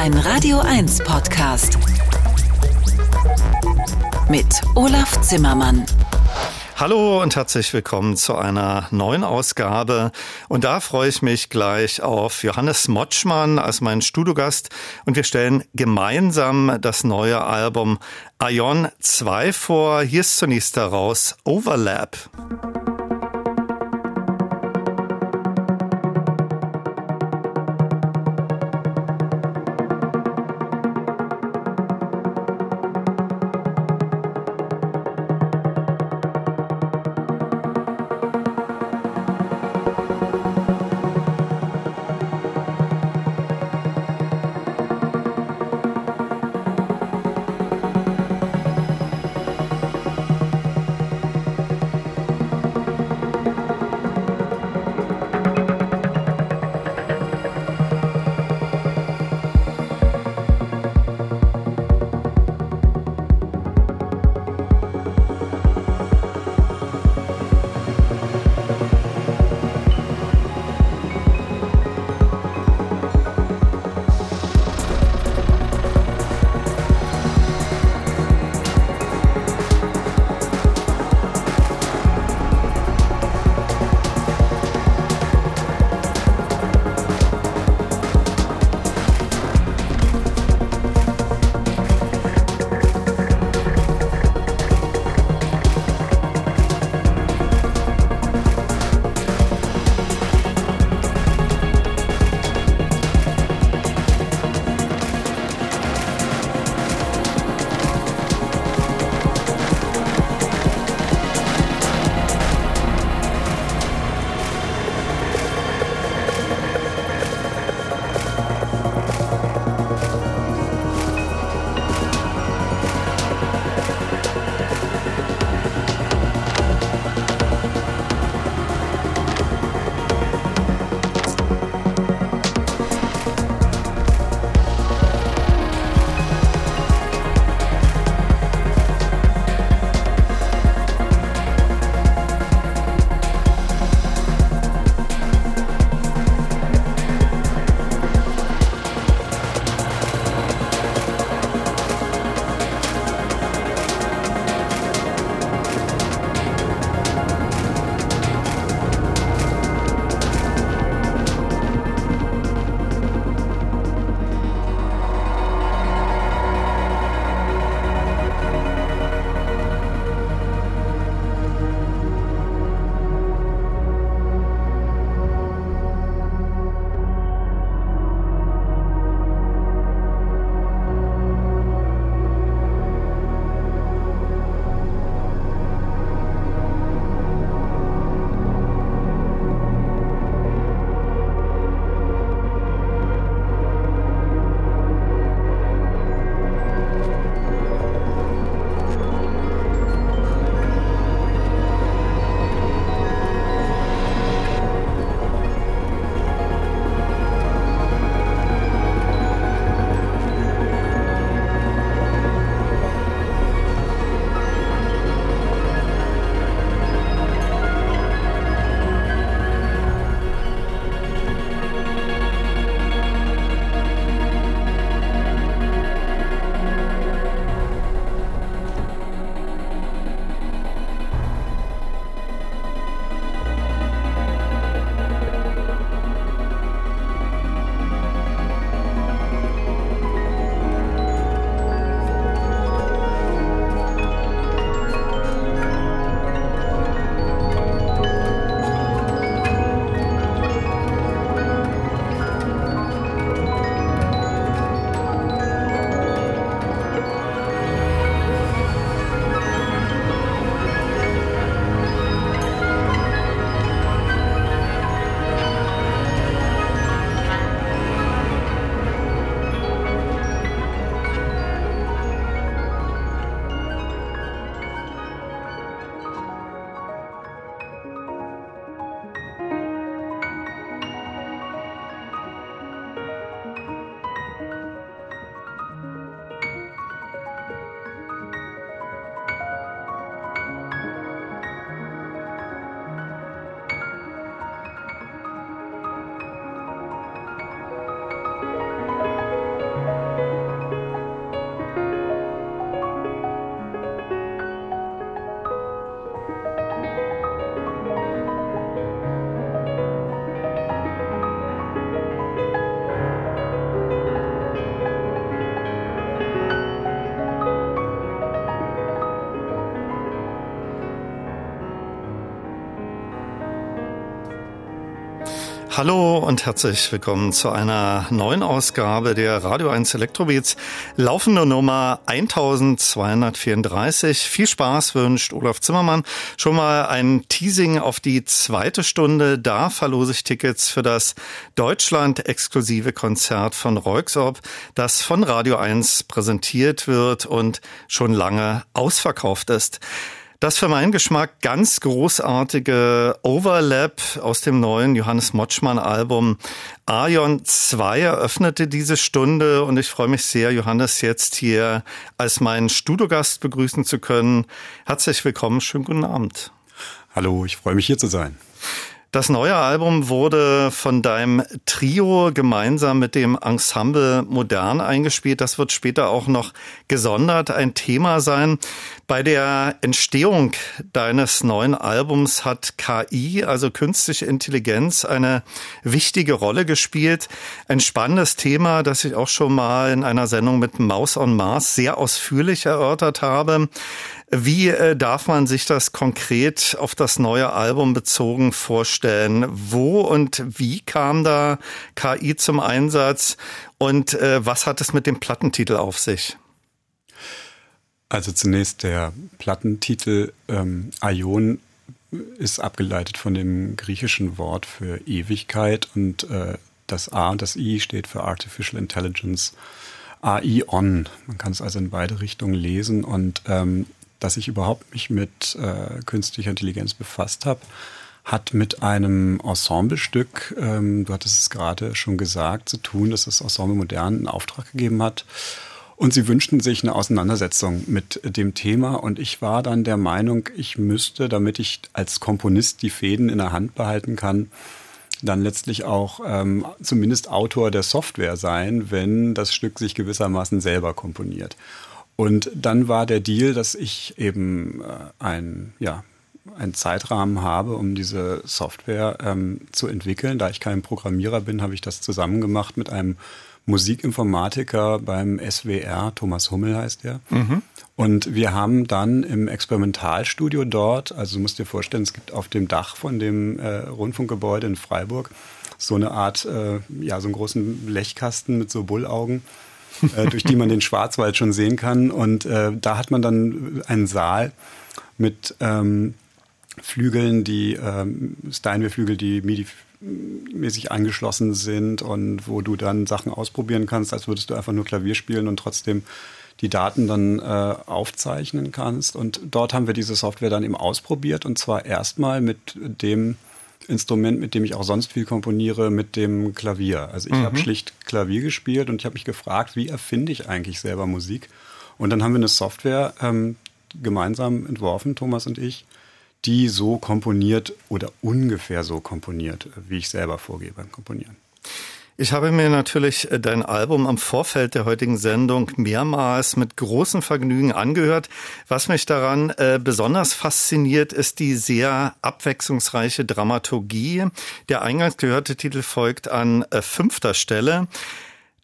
Ein Radio 1 Podcast. Mit Olaf Zimmermann. Hallo und herzlich willkommen zu einer neuen Ausgabe. Und da freue ich mich gleich auf Johannes Motschmann als meinen Studiogast. Und wir stellen gemeinsam das neue Album Ion 2 vor. Hier ist zunächst daraus Overlap. Hallo und herzlich willkommen zu einer neuen Ausgabe der Radio 1 Elektrobeats. Laufende Nummer 1234. Viel Spaß wünscht Olaf Zimmermann. Schon mal ein Teasing auf die zweite Stunde. Da verlose ich Tickets für das Deutschland-exklusive Konzert von Reuxop, das von Radio 1 präsentiert wird und schon lange ausverkauft ist. Das für meinen Geschmack ganz großartige Overlap aus dem neuen Johannes Motschmann Album Aion 2 eröffnete diese Stunde und ich freue mich sehr, Johannes jetzt hier als meinen Studiogast begrüßen zu können. Herzlich willkommen, schönen guten Abend. Hallo, ich freue mich hier zu sein. Das neue Album wurde von deinem Trio gemeinsam mit dem Ensemble Modern eingespielt. Das wird später auch noch gesondert ein Thema sein. Bei der Entstehung deines neuen Albums hat KI, also künstliche Intelligenz, eine wichtige Rolle gespielt. Ein spannendes Thema, das ich auch schon mal in einer Sendung mit Maus on Mars sehr ausführlich erörtert habe. Wie äh, darf man sich das konkret auf das neue Album bezogen vorstellen? Wo und wie kam da KI zum Einsatz und äh, was hat es mit dem Plattentitel auf sich? Also zunächst der Plattentitel ähm, Aion ist abgeleitet von dem griechischen Wort für Ewigkeit und äh, das A und das I steht für Artificial Intelligence. AI on. Man kann es also in beide Richtungen lesen und ähm, dass ich überhaupt mich mit äh, künstlicher Intelligenz befasst habe, hat mit einem Ensemblestück, ähm, du hattest es gerade schon gesagt, zu tun, dass das Ensemble Modern einen Auftrag gegeben hat. Und sie wünschten sich eine Auseinandersetzung mit dem Thema. Und ich war dann der Meinung, ich müsste, damit ich als Komponist die Fäden in der Hand behalten kann, dann letztlich auch ähm, zumindest Autor der Software sein, wenn das Stück sich gewissermaßen selber komponiert. Und dann war der Deal, dass ich eben äh, ein, ja, einen Zeitrahmen habe, um diese Software ähm, zu entwickeln. Da ich kein Programmierer bin, habe ich das zusammen gemacht mit einem Musikinformatiker beim SWR, Thomas Hummel heißt er. Mhm. Und wir haben dann im Experimentalstudio dort, also du musst dir vorstellen, es gibt auf dem Dach von dem äh, Rundfunkgebäude in Freiburg so eine Art, äh, ja, so einen großen Blechkasten mit so Bullaugen äh, durch die man den Schwarzwald schon sehen kann. Und äh, da hat man dann einen Saal mit ähm, Flügeln, die ähm, Steinway-Flügel, die MIDI-mäßig angeschlossen sind und wo du dann Sachen ausprobieren kannst, als würdest du einfach nur Klavier spielen und trotzdem die Daten dann äh, aufzeichnen kannst. Und dort haben wir diese Software dann eben ausprobiert und zwar erstmal mit dem Instrument, mit dem ich auch sonst viel komponiere, mit dem Klavier. Also ich mhm. habe schlicht Klavier gespielt und ich habe mich gefragt, wie erfinde ich eigentlich selber Musik? Und dann haben wir eine Software ähm, gemeinsam entworfen, Thomas und ich, die so komponiert oder ungefähr so komponiert, wie ich selber vorgehe beim Komponieren. Ich habe mir natürlich äh, dein Album am Vorfeld der heutigen Sendung mehrmals mit großem Vergnügen angehört. Was mich daran äh, besonders fasziniert, ist die sehr abwechslungsreiche Dramaturgie. Der eingangs gehörte Titel folgt an äh, fünfter Stelle.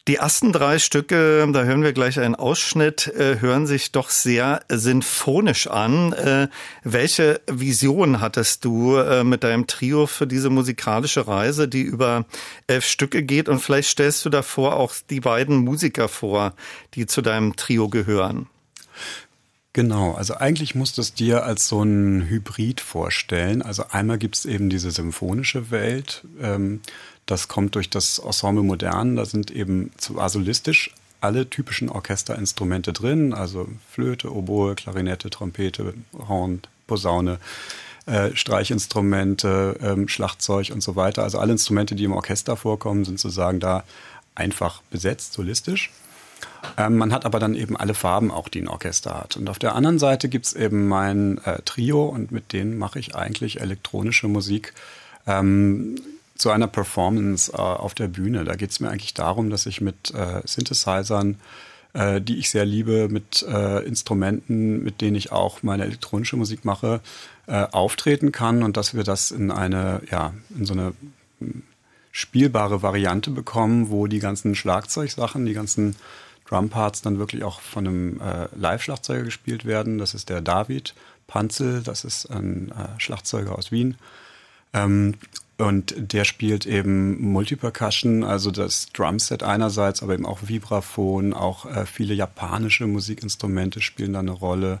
Die ersten drei Stücke, da hören wir gleich einen Ausschnitt, äh, hören sich doch sehr sinfonisch an. Äh, welche Vision hattest du äh, mit deinem Trio für diese musikalische Reise, die über elf Stücke geht? Und vielleicht stellst du davor auch die beiden Musiker vor, die zu deinem Trio gehören. Genau, also eigentlich musst du es dir als so ein Hybrid vorstellen. Also einmal gibt es eben diese symphonische Welt, ähm, das kommt durch das Ensemble Modern. Da sind eben zwar solistisch alle typischen Orchesterinstrumente drin, also Flöte, Oboe, Klarinette, Trompete, Horn, Posaune, äh, Streichinstrumente, ähm, Schlagzeug und so weiter. Also alle Instrumente, die im Orchester vorkommen, sind sozusagen da einfach besetzt, solistisch. Ähm, man hat aber dann eben alle Farben auch, die ein Orchester hat. Und auf der anderen Seite gibt es eben mein äh, Trio und mit denen mache ich eigentlich elektronische Musik. Ähm, zu einer Performance äh, auf der Bühne. Da geht es mir eigentlich darum, dass ich mit äh, Synthesizern, äh, die ich sehr liebe, mit äh, Instrumenten, mit denen ich auch meine elektronische Musik mache, äh, auftreten kann und dass wir das in eine, ja, in so eine hm, spielbare Variante bekommen, wo die ganzen Schlagzeugsachen, die ganzen Drumparts dann wirklich auch von einem äh, Live-Schlagzeuger gespielt werden. Das ist der David Panzel, das ist ein Schlagzeuger aus Wien. Ähm, Und der spielt eben Multipercussion, also das Drumset einerseits, aber eben auch Vibraphon, auch äh, viele japanische Musikinstrumente spielen da eine Rolle.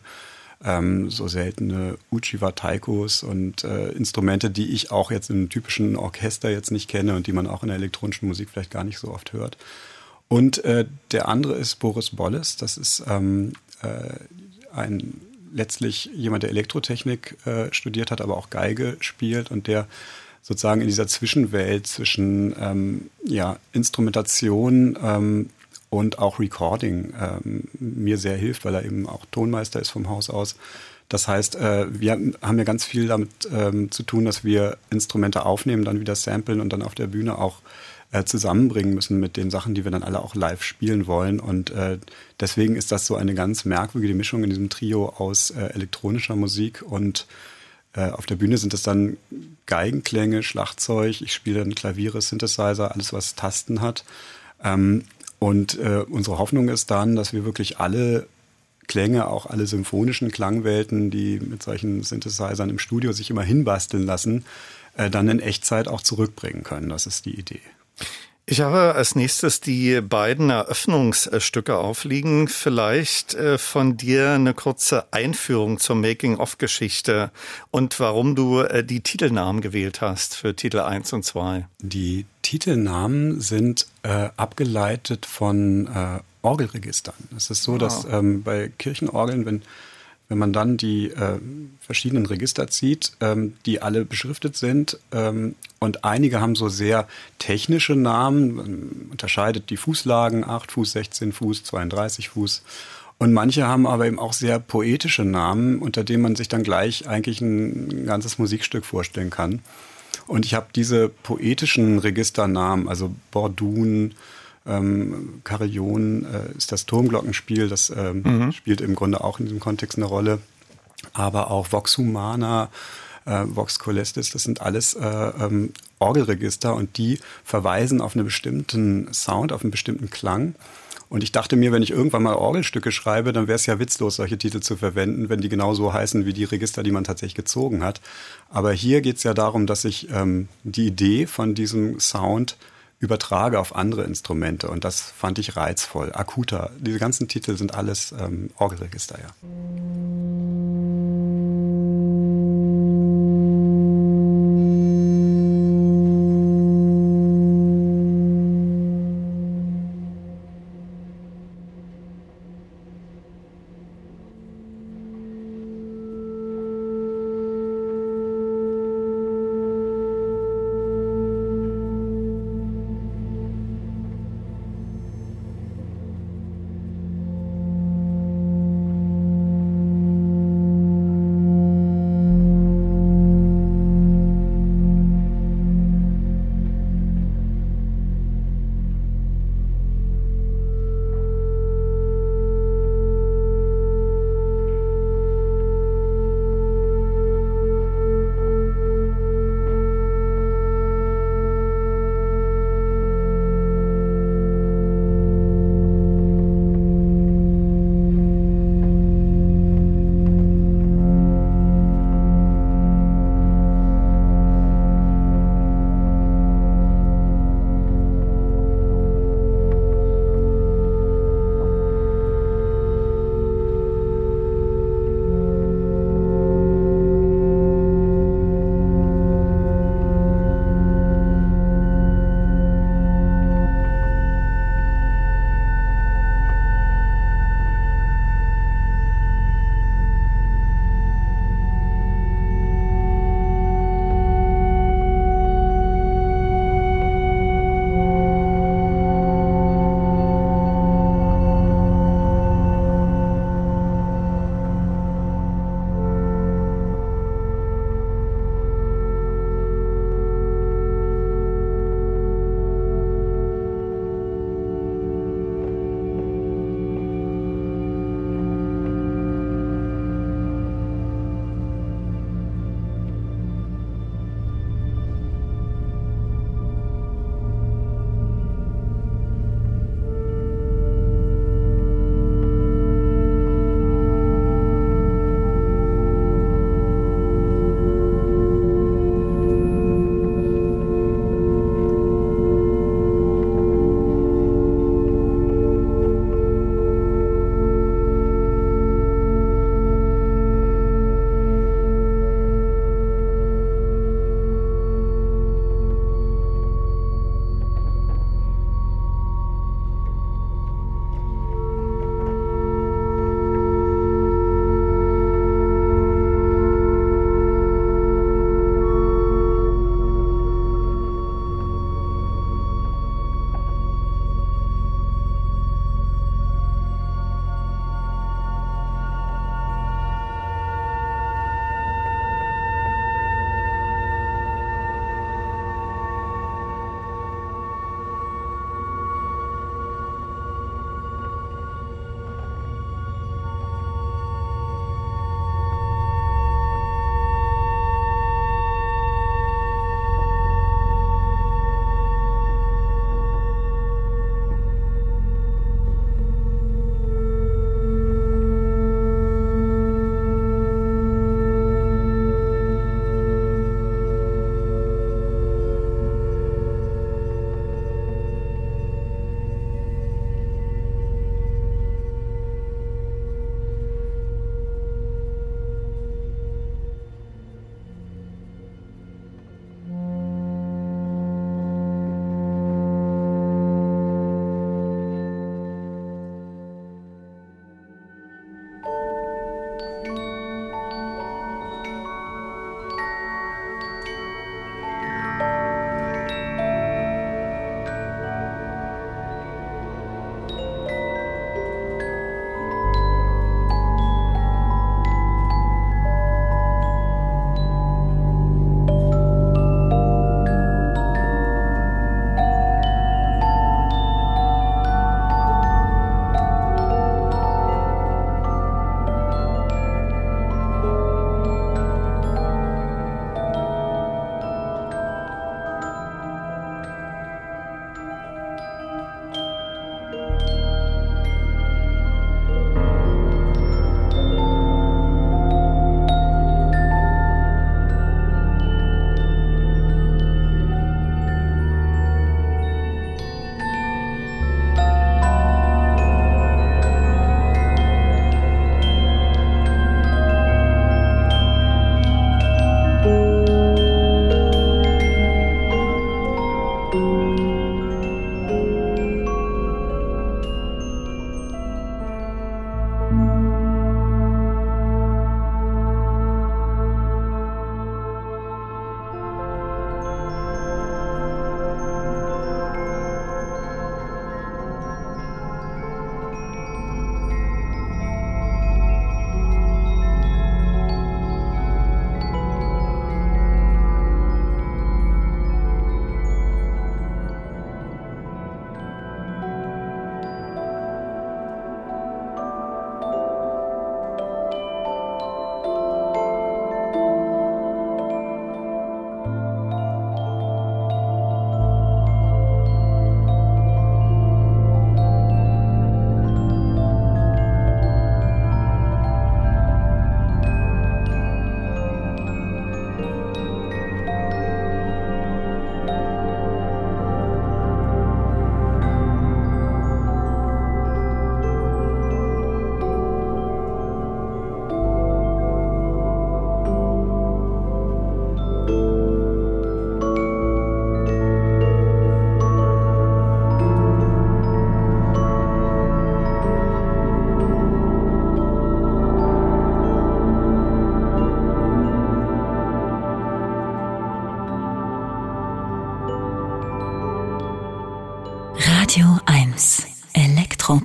Ähm, so seltene Uchiwa Taikos und äh, Instrumente, die ich auch jetzt im typischen Orchester jetzt nicht kenne und die man auch in der elektronischen Musik vielleicht gar nicht so oft hört. Und äh, der andere ist Boris Bolles, das ist ähm, äh, ein letztlich jemand, der Elektrotechnik äh, studiert hat, aber auch Geige spielt und der sozusagen in dieser Zwischenwelt zwischen ähm, ja, Instrumentation ähm, und auch Recording ähm, mir sehr hilft, weil er eben auch Tonmeister ist vom Haus aus. Das heißt, äh, wir haben ja ganz viel damit ähm, zu tun, dass wir Instrumente aufnehmen, dann wieder samplen und dann auf der Bühne auch äh, zusammenbringen müssen mit den Sachen, die wir dann alle auch live spielen wollen. Und äh, deswegen ist das so eine ganz merkwürdige Mischung in diesem Trio aus äh, elektronischer Musik und äh, auf der Bühne sind es dann Geigenklänge, Schlagzeug, ich spiele dann Klaviere, Synthesizer, alles was Tasten hat. Ähm, und äh, unsere Hoffnung ist dann, dass wir wirklich alle Klänge, auch alle symphonischen Klangwelten, die mit solchen Synthesizern im Studio sich immer hinbasteln lassen, äh, dann in Echtzeit auch zurückbringen können. Das ist die Idee. Ich habe als nächstes die beiden Eröffnungsstücke aufliegen. Vielleicht äh, von dir eine kurze Einführung zur Making-of-Geschichte und warum du äh, die Titelnamen gewählt hast für Titel 1 und 2. Die Titelnamen sind äh, abgeleitet von äh, Orgelregistern. Es ist so, wow. dass ähm, bei Kirchenorgeln, wenn wenn man dann die äh, verschiedenen Register zieht, ähm, die alle beschriftet sind ähm, und einige haben so sehr technische Namen, man unterscheidet die Fußlagen, 8 Fuß, 16 Fuß, 32 Fuß. Und manche haben aber eben auch sehr poetische Namen, unter denen man sich dann gleich eigentlich ein ganzes Musikstück vorstellen kann. Und ich habe diese poetischen Registernamen, also Bordun, ähm, Carillon äh, ist das Turmglockenspiel, das ähm, mhm. spielt im Grunde auch in diesem Kontext eine Rolle. Aber auch Vox Humana, äh, Vox Colestis, das sind alles äh, ähm, Orgelregister und die verweisen auf einen bestimmten Sound, auf einen bestimmten Klang. Und ich dachte mir, wenn ich irgendwann mal Orgelstücke schreibe, dann wäre es ja witzlos, solche Titel zu verwenden, wenn die genauso heißen wie die Register, die man tatsächlich gezogen hat. Aber hier geht es ja darum, dass ich ähm, die Idee von diesem Sound übertrage auf andere Instrumente. Und das fand ich reizvoll. Akuter. Diese ganzen Titel sind alles ähm, Orgelregister, ja.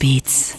Beats.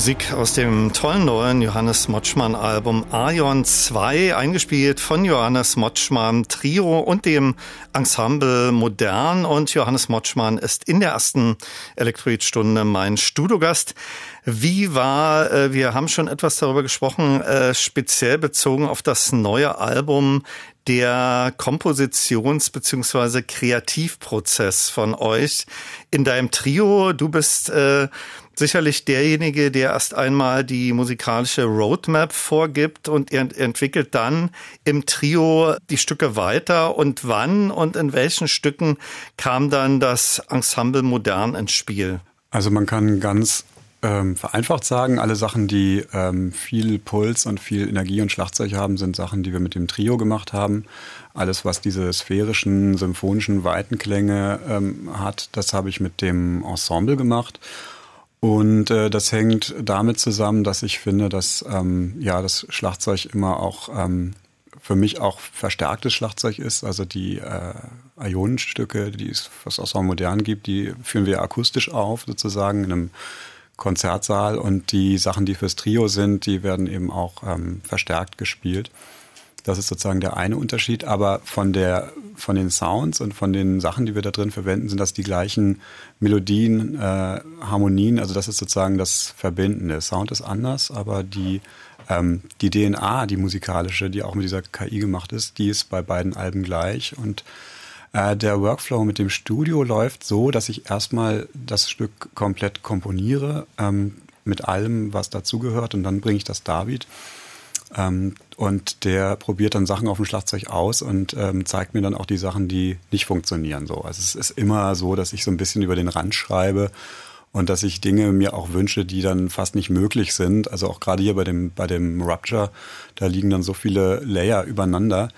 Musik aus dem tollen neuen Johannes Motschmann Album Aion 2, eingespielt von Johannes Motschmann Trio und dem Ensemble Modern. Und Johannes Motschmann ist in der ersten Elektroid-Stunde mein Studiogast. Wie war, äh, wir haben schon etwas darüber gesprochen, äh, speziell bezogen auf das neue Album, der Kompositions- bzw. Kreativprozess von euch in deinem Trio. Du bist äh, sicherlich derjenige, der erst einmal die musikalische Roadmap vorgibt und er entwickelt dann im Trio die Stücke weiter. Und wann und in welchen Stücken kam dann das Ensemble modern ins Spiel? Also man kann ganz ähm, vereinfacht sagen, alle Sachen, die ähm, viel Puls und viel Energie und Schlagzeug haben, sind Sachen, die wir mit dem Trio gemacht haben. Alles, was diese sphärischen, symphonischen Weitenklänge ähm, hat, das habe ich mit dem Ensemble gemacht. Und äh, das hängt damit zusammen, dass ich finde, dass ähm, ja das Schlagzeug immer auch ähm, für mich auch verstärktes Schlagzeug ist. Also die äh, Ionenstücke, die es was auch so modern gibt, die führen wir akustisch auf, sozusagen in einem Konzertsaal. Und die Sachen, die fürs Trio sind, die werden eben auch ähm, verstärkt gespielt. Das ist sozusagen der eine Unterschied. Aber von der, von den Sounds und von den Sachen, die wir da drin verwenden, sind das die gleichen Melodien, äh, Harmonien. Also das ist sozusagen das Verbindende. Sound ist anders, aber die, ähm, die DNA, die musikalische, die auch mit dieser KI gemacht ist, die ist bei beiden Alben gleich. Und äh, der Workflow mit dem Studio läuft so, dass ich erstmal das Stück komplett komponiere, ähm, mit allem, was dazugehört. Und dann bringe ich das David. Ähm, und der probiert dann Sachen auf dem Schlagzeug aus und ähm, zeigt mir dann auch die Sachen, die nicht funktionieren. So. Also es ist immer so, dass ich so ein bisschen über den Rand schreibe und dass ich Dinge mir auch wünsche, die dann fast nicht möglich sind. Also auch gerade hier bei dem, bei dem Rupture, da liegen dann so viele Layer übereinander.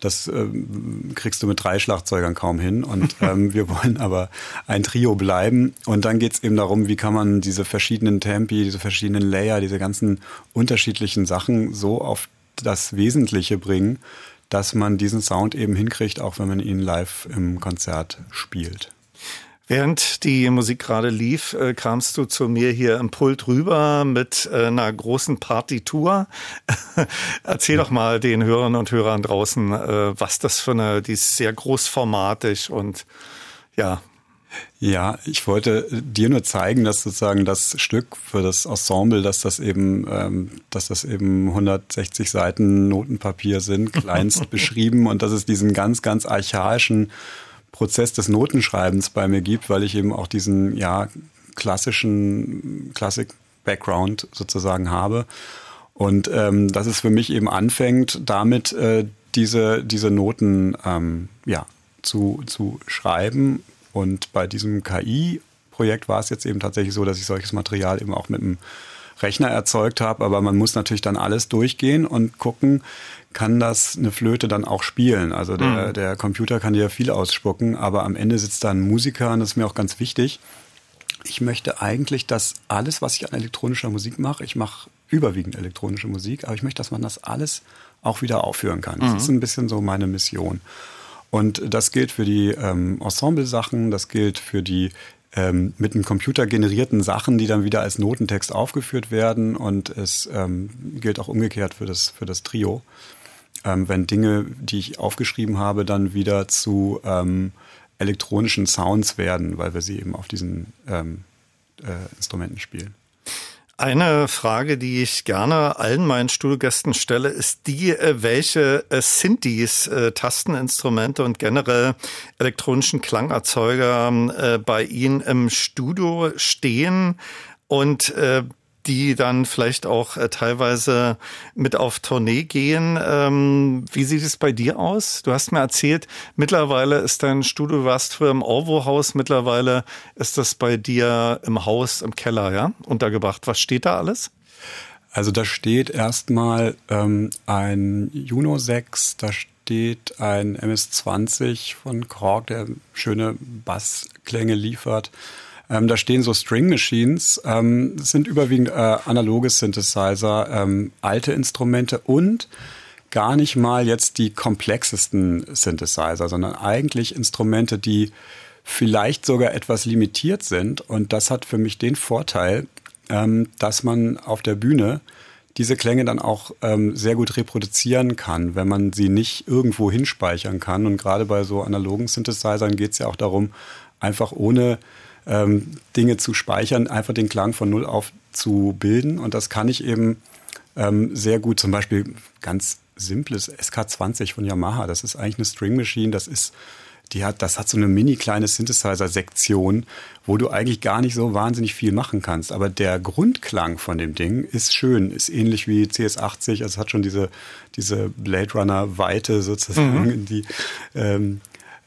Das ähm, kriegst du mit drei Schlagzeugern kaum hin. Und ähm, wir wollen aber ein Trio bleiben. Und dann geht's eben darum, wie kann man diese verschiedenen Tempi, diese verschiedenen Layer, diese ganzen unterschiedlichen Sachen so auf das Wesentliche bringen, dass man diesen Sound eben hinkriegt, auch wenn man ihn live im Konzert spielt. Während die Musik gerade lief, äh, kamst du zu mir hier im Pult rüber mit äh, einer großen Partitur. Erzähl doch mal den Hörern und Hörern draußen, äh, was das für eine, die ist sehr großformatig und ja. Ja, ich wollte dir nur zeigen, dass sozusagen das Stück für das Ensemble, dass das eben, ähm, dass das eben 160 Seiten Notenpapier sind, kleinst beschrieben und dass es diesen ganz, ganz archaischen Prozess des Notenschreibens bei mir gibt, weil ich eben auch diesen ja klassischen Klassik-Background sozusagen habe. Und ähm, dass es für mich eben anfängt, damit äh, diese, diese Noten ähm, ja, zu, zu schreiben. Und bei diesem KI-Projekt war es jetzt eben tatsächlich so, dass ich solches Material eben auch mit einem Rechner erzeugt habe. Aber man muss natürlich dann alles durchgehen und gucken, kann das eine Flöte dann auch spielen. Also der, mhm. der Computer kann dir ja viel ausspucken, aber am Ende sitzt da ein Musiker und das ist mir auch ganz wichtig. Ich möchte eigentlich, dass alles, was ich an elektronischer Musik mache, ich mache überwiegend elektronische Musik, aber ich möchte, dass man das alles auch wieder aufführen kann. Das mhm. ist ein bisschen so meine Mission. Und das gilt für die ähm, Ensemble-Sachen, das gilt für die ähm, mit einem Computer generierten Sachen, die dann wieder als Notentext aufgeführt werden. Und es ähm, gilt auch umgekehrt für das, für das Trio ähm, wenn Dinge, die ich aufgeschrieben habe, dann wieder zu ähm, elektronischen Sounds werden, weil wir sie eben auf diesen ähm, äh, Instrumenten spielen. Eine Frage, die ich gerne allen meinen Studiogästen stelle, ist die, äh, welche äh, Synthes, äh, Tasteninstrumente und generell elektronischen Klangerzeuger bei Ihnen im Studio stehen? Und die dann vielleicht auch äh, teilweise mit auf Tournee gehen. Ähm, wie sieht es bei dir aus? Du hast mir erzählt, mittlerweile ist dein Studio, du warst früher im Orwo-Haus, mittlerweile ist das bei dir im Haus, im Keller, ja, untergebracht. Was steht da alles? Also da steht erstmal ähm, ein Juno 6, da steht ein MS-20 von Korg, der schöne Bassklänge liefert. Ähm, da stehen so String Machines, ähm, sind überwiegend äh, analoge Synthesizer, ähm, alte Instrumente und gar nicht mal jetzt die komplexesten Synthesizer, sondern eigentlich Instrumente, die vielleicht sogar etwas limitiert sind. Und das hat für mich den Vorteil, ähm, dass man auf der Bühne diese Klänge dann auch ähm, sehr gut reproduzieren kann, wenn man sie nicht irgendwo hinspeichern kann. Und gerade bei so analogen Synthesizern geht es ja auch darum, einfach ohne ähm, Dinge zu speichern, einfach den Klang von Null auf zu bilden. Und das kann ich eben ähm, sehr gut, zum Beispiel ganz simples SK20 von Yamaha. Das ist eigentlich eine String Machine. Das ist die hat, das hat so eine mini kleine Synthesizer-Sektion, wo du eigentlich gar nicht so wahnsinnig viel machen kannst. Aber der Grundklang von dem Ding ist schön, ist ähnlich wie CS80, also es hat schon diese, diese Blade Runner-Weite sozusagen, mhm. die, ähm,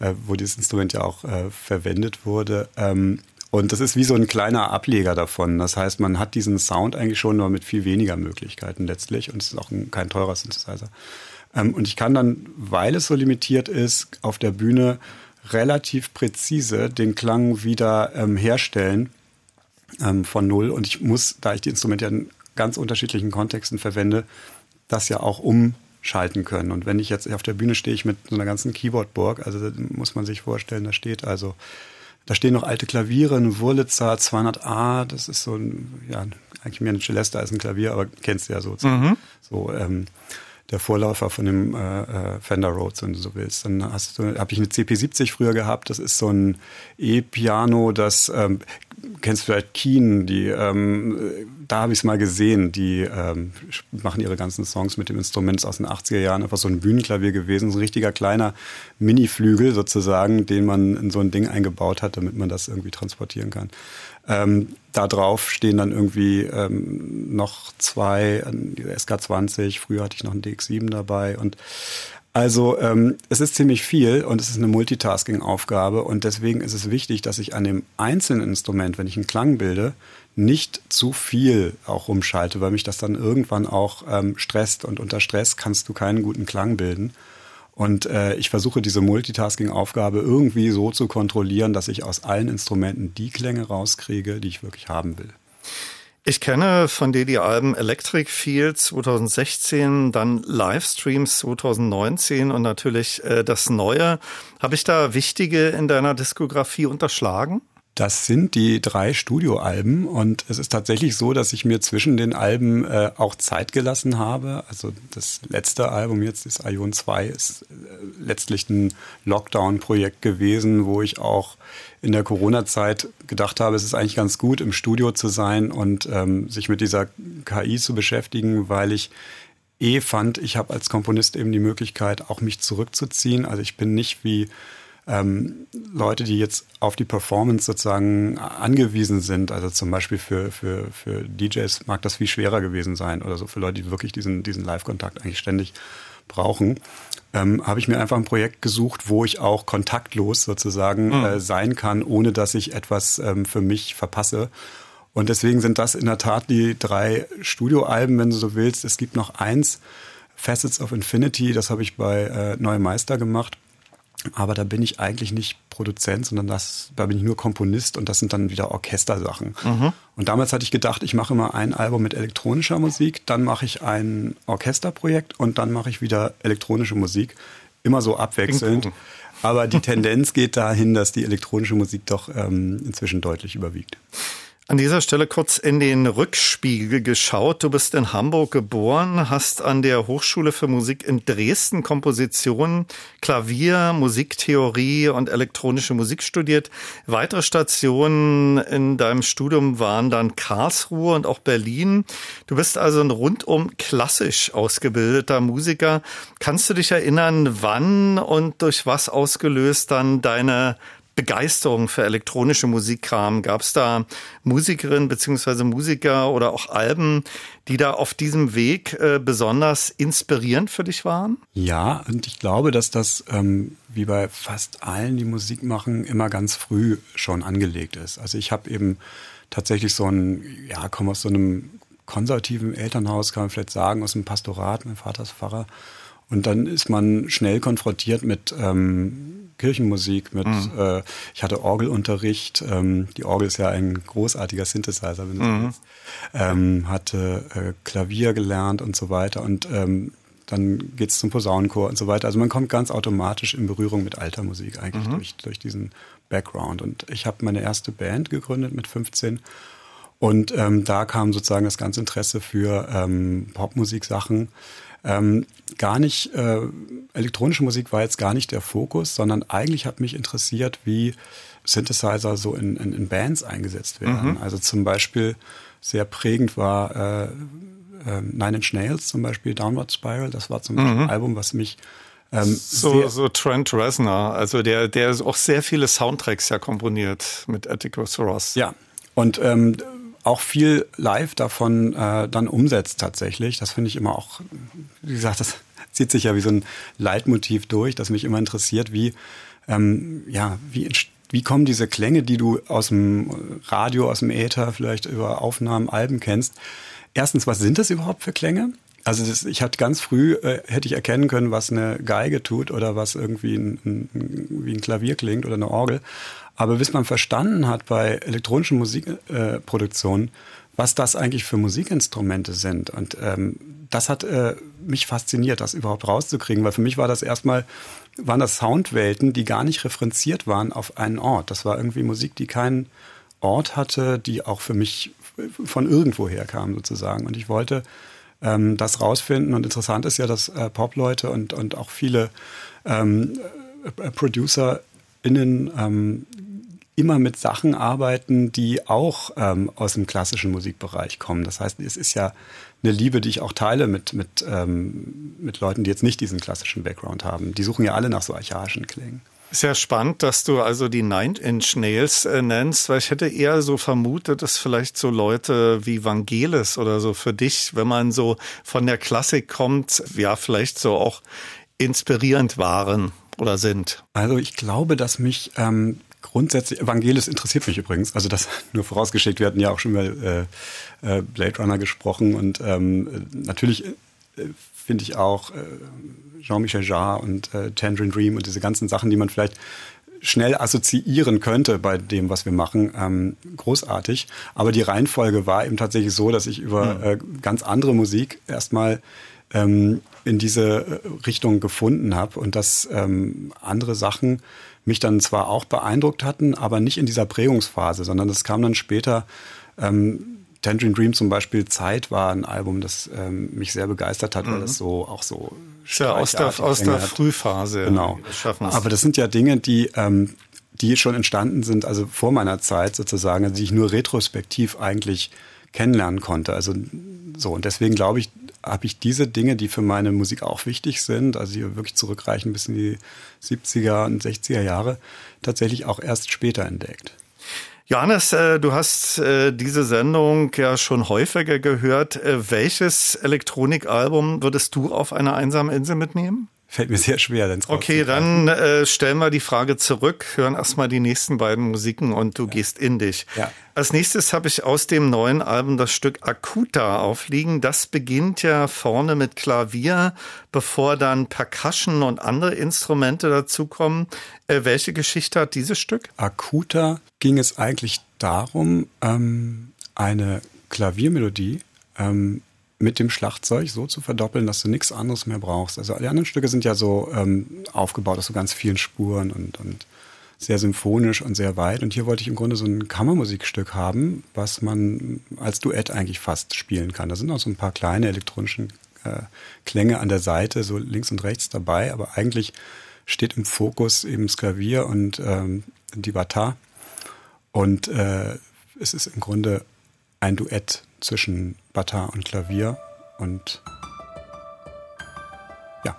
äh, wo dieses Instrument ja auch äh, verwendet wurde. Ähm, und das ist wie so ein kleiner Ableger davon. Das heißt, man hat diesen Sound eigentlich schon, nur mit viel weniger Möglichkeiten letztlich. Und es ist auch ein, kein teurer Synthesizer. Ähm, und ich kann dann, weil es so limitiert ist, auf der Bühne relativ präzise den Klang wieder ähm, herstellen ähm, von Null. Und ich muss, da ich die Instrumente ja in ganz unterschiedlichen Kontexten verwende, das ja auch umschalten können. Und wenn ich jetzt auf der Bühne stehe, ich mit so einer ganzen Keyboardburg, also muss man sich vorstellen, da steht also, da stehen noch alte Klaviere, ein Wurlitzer 200A, das ist so ein, ja, eigentlich mehr ein Celesta als ein Klavier, aber kennst du ja so. Mhm. So, ähm, der Vorläufer von dem äh, äh, Fender Rhodes, wenn du so willst. Dann hast du, habe ich eine CP70 früher gehabt. Das ist so ein E-Piano, das ähm, kennst du vielleicht Keen, die ähm, da habe ich es mal gesehen. Die ähm, machen ihre ganzen Songs mit dem Instrument aus den 80er Jahren. Einfach so ein Bühnenklavier gewesen, so ein richtiger kleiner Mini-Flügel sozusagen, den man in so ein Ding eingebaut hat, damit man das irgendwie transportieren kann. Ähm, da drauf stehen dann irgendwie ähm, noch zwei, die SK20, früher hatte ich noch einen DX7 dabei und also ähm, es ist ziemlich viel und es ist eine Multitasking-Aufgabe und deswegen ist es wichtig, dass ich an dem einzelnen Instrument, wenn ich einen Klang bilde, nicht zu viel auch umschalte, weil mich das dann irgendwann auch ähm, stresst und unter Stress kannst du keinen guten Klang bilden. Und äh, ich versuche diese Multitasking-Aufgabe irgendwie so zu kontrollieren, dass ich aus allen Instrumenten die Klänge rauskriege, die ich wirklich haben will. Ich kenne von dir die Alben Electric Field 2016, dann Livestreams 2019 und natürlich äh, das Neue. Habe ich da wichtige in deiner Diskografie unterschlagen? Das sind die drei Studioalben und es ist tatsächlich so, dass ich mir zwischen den Alben äh, auch Zeit gelassen habe. Also das letzte Album jetzt ist Ion 2 ist äh, letztlich ein Lockdown-Projekt gewesen, wo ich auch in der Corona-Zeit gedacht habe, es ist eigentlich ganz gut, im Studio zu sein und ähm, sich mit dieser KI zu beschäftigen, weil ich eh fand, ich habe als Komponist eben die Möglichkeit, auch mich zurückzuziehen. Also ich bin nicht wie ähm, Leute, die jetzt auf die Performance sozusagen angewiesen sind, also zum Beispiel für, für, für DJs mag das viel schwerer gewesen sein oder so, für Leute, die wirklich diesen, diesen Live-Kontakt eigentlich ständig brauchen, ähm, habe ich mir einfach ein Projekt gesucht, wo ich auch kontaktlos sozusagen mhm. äh, sein kann, ohne dass ich etwas ähm, für mich verpasse. Und deswegen sind das in der Tat die drei Studioalben, wenn du so willst. Es gibt noch eins, Facets of Infinity, das habe ich bei äh, Neue Meister gemacht. Aber da bin ich eigentlich nicht Produzent, sondern das, da bin ich nur Komponist und das sind dann wieder Orchestersachen. Mhm. Und damals hatte ich gedacht, ich mache immer ein Album mit elektronischer Musik, dann mache ich ein Orchesterprojekt und dann mache ich wieder elektronische Musik. Immer so abwechselnd. Aber die Tendenz geht dahin, dass die elektronische Musik doch ähm, inzwischen deutlich überwiegt. An dieser Stelle kurz in den Rückspiegel geschaut. Du bist in Hamburg geboren, hast an der Hochschule für Musik in Dresden Komposition, Klavier, Musiktheorie und elektronische Musik studiert. Weitere Stationen in deinem Studium waren dann Karlsruhe und auch Berlin. Du bist also ein rundum klassisch ausgebildeter Musiker. Kannst du dich erinnern, wann und durch was ausgelöst dann deine Begeisterung für elektronische Musik kam? Gab es da Musikerinnen beziehungsweise Musiker oder auch Alben, die da auf diesem Weg äh, besonders inspirierend für dich waren? Ja, und ich glaube, dass das ähm, wie bei fast allen, die Musik machen, immer ganz früh schon angelegt ist. Also ich habe eben tatsächlich so ein, ja, komme aus so einem konservativen Elternhaus, kann man vielleicht sagen, aus dem Pastorat, mein Vater ist Pfarrer. Und dann ist man schnell konfrontiert mit ähm, Kirchenmusik, mit mhm. äh, ich hatte Orgelunterricht. Ähm, die Orgel ist ja ein großartiger Synthesizer, wenn du mhm. Ähm, hatte äh, Klavier gelernt und so weiter. Und ähm, dann geht's zum Posaunenchor und so weiter. Also man kommt ganz automatisch in Berührung mit alter Musik eigentlich mhm. durch, durch diesen Background. Und ich habe meine erste Band gegründet mit 15. Und ähm, da kam sozusagen das ganze Interesse für ähm, Popmusik-Sachen. Ähm, gar nicht, äh, elektronische Musik war jetzt gar nicht der Fokus, sondern eigentlich hat mich interessiert, wie Synthesizer so in, in, in Bands eingesetzt werden. Mhm. Also zum Beispiel sehr prägend war äh, äh, Nine Inch Nails zum Beispiel, Downward Spiral. Das war zum Beispiel mhm. ein Album, was mich ähm, so, so Trent Reznor, also der, der auch sehr viele Soundtracks ja komponiert mit Atticus Ross. Ja, und ähm, auch viel live davon äh, dann umsetzt tatsächlich. Das finde ich immer auch, wie gesagt, das zieht sich ja wie so ein Leitmotiv durch, das mich immer interessiert, wie, ähm, ja, wie, wie kommen diese Klänge, die du aus dem Radio, aus dem Äther, vielleicht über Aufnahmen, Alben kennst. Erstens, was sind das überhaupt für Klänge? Also das, ich hatte ganz früh, äh, hätte ich erkennen können, was eine Geige tut oder was irgendwie ein, ein, wie ein Klavier klingt oder eine Orgel. Aber bis man verstanden hat bei elektronischen Musikproduktionen, äh, was das eigentlich für Musikinstrumente sind. Und ähm, das hat äh, mich fasziniert, das überhaupt rauszukriegen, weil für mich war das erstmal, waren das Soundwelten, die gar nicht referenziert waren auf einen Ort. Das war irgendwie Musik, die keinen Ort hatte, die auch für mich von irgendwoher kam sozusagen. Und ich wollte ähm, das rausfinden. Und interessant ist ja, dass äh, Pop-Leute und, und auch viele ähm, äh, ProducerInnen ähm, immer mit Sachen arbeiten, die auch ähm, aus dem klassischen Musikbereich kommen. Das heißt, es ist ja eine Liebe, die ich auch teile mit, mit, ähm, mit Leuten, die jetzt nicht diesen klassischen Background haben. Die suchen ja alle nach so archaischen Klängen. Sehr spannend, dass du also die Nine-Inch Nails äh, nennst, weil ich hätte eher so vermutet, dass vielleicht so Leute wie Vangelis oder so für dich, wenn man so von der Klassik kommt, ja, vielleicht so auch inspirierend waren oder sind. Also ich glaube, dass mich ähm, grundsätzlich, Evangelis interessiert mich übrigens, also das nur vorausgeschickt, wir hatten ja auch schon mal äh, äh, Blade Runner gesprochen und ähm, natürlich äh, finde ich auch äh, Jean-Michel Jarre und äh, Tangerine Dream und diese ganzen Sachen, die man vielleicht schnell assoziieren könnte bei dem, was wir machen, ähm, großartig. Aber die Reihenfolge war eben tatsächlich so, dass ich über mhm. äh, ganz andere Musik erstmal ähm, in diese äh, Richtung gefunden habe und dass ähm, andere Sachen mich dann zwar auch beeindruckt hatten, aber nicht in dieser Prägungsphase, sondern das kam dann später. Ähm, Tangerine Dream zum Beispiel Zeit war ein Album, das ähm, mich sehr begeistert hat, mhm. weil es so auch so ja, aus der, aus der Frühphase. Genau. Aber das sind ja Dinge, die ähm, die schon entstanden sind, also vor meiner Zeit sozusagen, also die ich nur retrospektiv eigentlich kennenlernen konnte. Also so und deswegen glaube ich, habe ich diese Dinge, die für meine Musik auch wichtig sind, also die wirklich zurückreichen bis in die 70er und 60er Jahre, tatsächlich auch erst später entdeckt. Johannes, äh, du hast äh, diese Sendung ja schon häufiger gehört. Äh, welches Elektronikalbum würdest du auf einer einsamen Insel mitnehmen? Fällt mir sehr schwer. Denn okay, dann äh, stellen wir die Frage zurück, hören erstmal die nächsten beiden Musiken und du ja. gehst in dich. Ja. Als nächstes habe ich aus dem neuen Album das Stück Akuta aufliegen. Das beginnt ja vorne mit Klavier, bevor dann Percussion und andere Instrumente dazukommen. Äh, welche Geschichte hat dieses Stück? Akuta ging es eigentlich darum, ähm, eine Klaviermelodie ähm, mit dem Schlagzeug so zu verdoppeln, dass du nichts anderes mehr brauchst. Also alle anderen Stücke sind ja so ähm, aufgebaut aus so ganz vielen Spuren und, und sehr symphonisch und sehr weit. Und hier wollte ich im Grunde so ein Kammermusikstück haben, was man als Duett eigentlich fast spielen kann. Da sind auch so ein paar kleine elektronische äh, Klänge an der Seite, so links und rechts dabei, aber eigentlich steht im Fokus eben das Klavier und ähm, die Bata. Und äh, es ist im Grunde ein Duett zwischen Bata und Klavier und ja.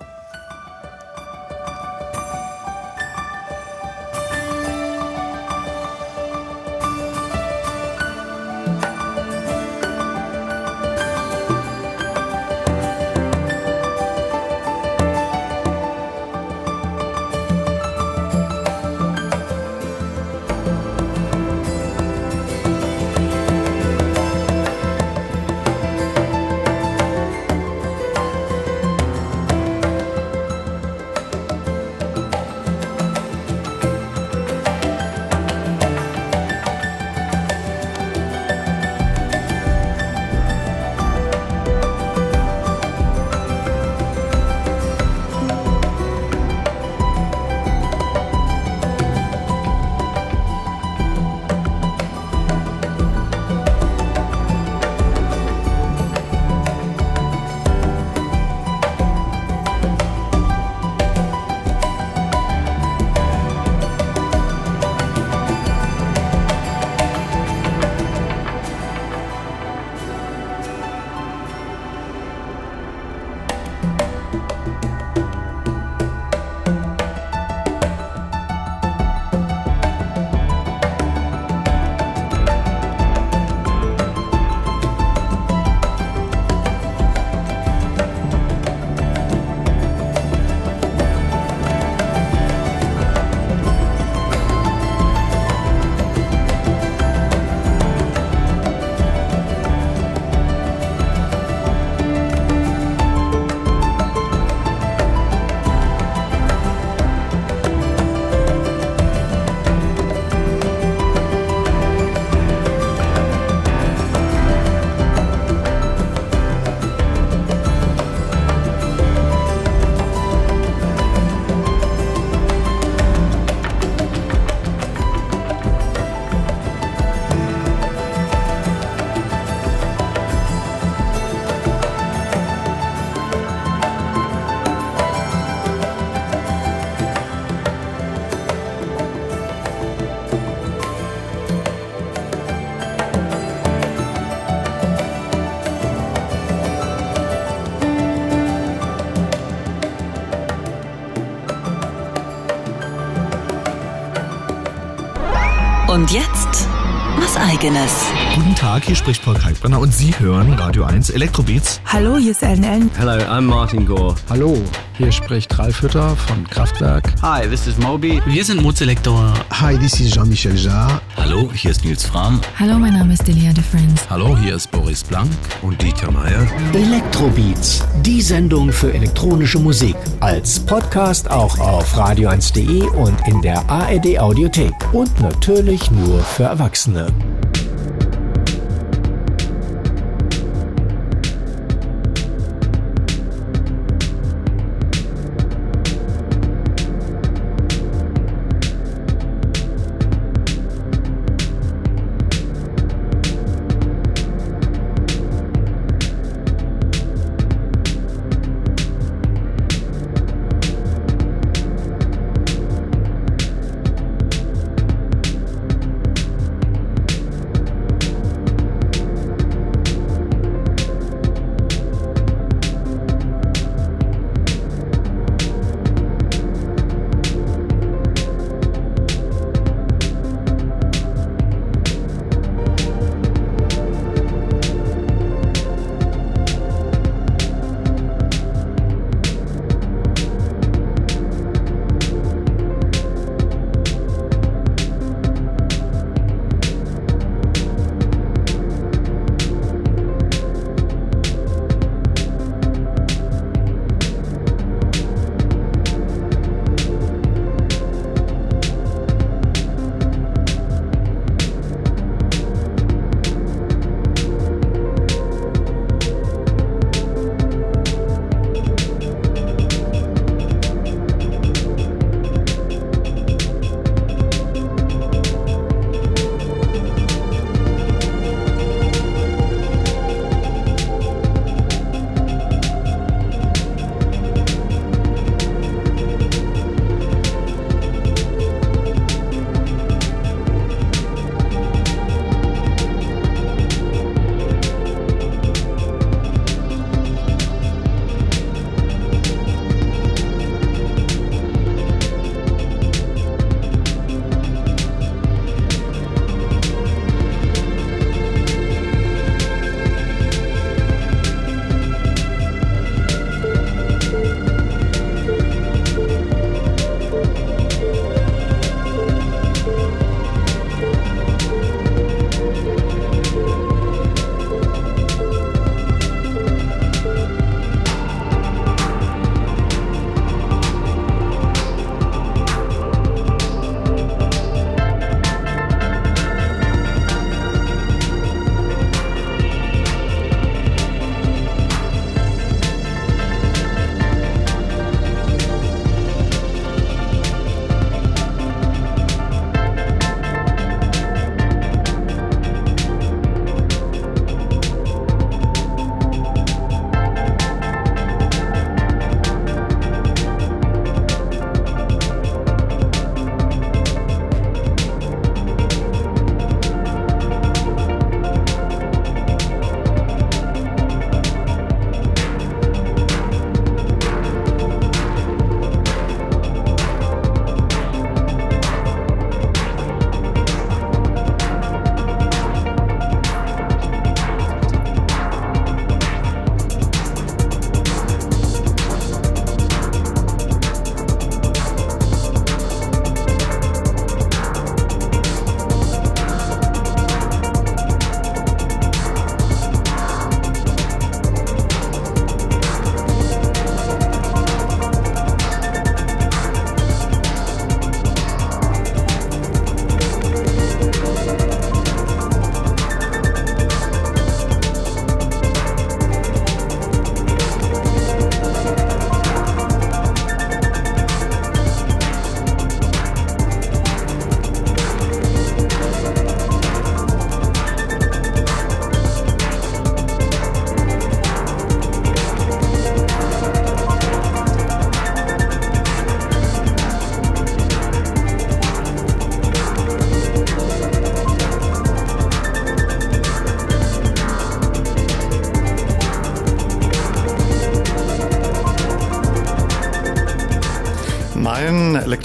Eigenes. Guten Tag, hier spricht Paul Kalkbrenner und Sie hören Radio 1 Elektrobeats. Hallo, hier ist Ellen Ellen. Hello, I'm Martin Gore. Hallo, hier spricht Ralf Hütter von Kraftwerk. Hi, this is Moby. Wir sind Mozelektor. Hi, this is Jean-Michel Jarre. Hallo, hier ist Nils Fram. Hallo, mein Name ist Delia de Friends. Hallo, hier ist Boris Blank und Dieter Meier. Elektrobeats, die Sendung für elektronische Musik. Als Podcast auch auf radio1.de und in der ARD Audiothek. Und natürlich nur für Erwachsene.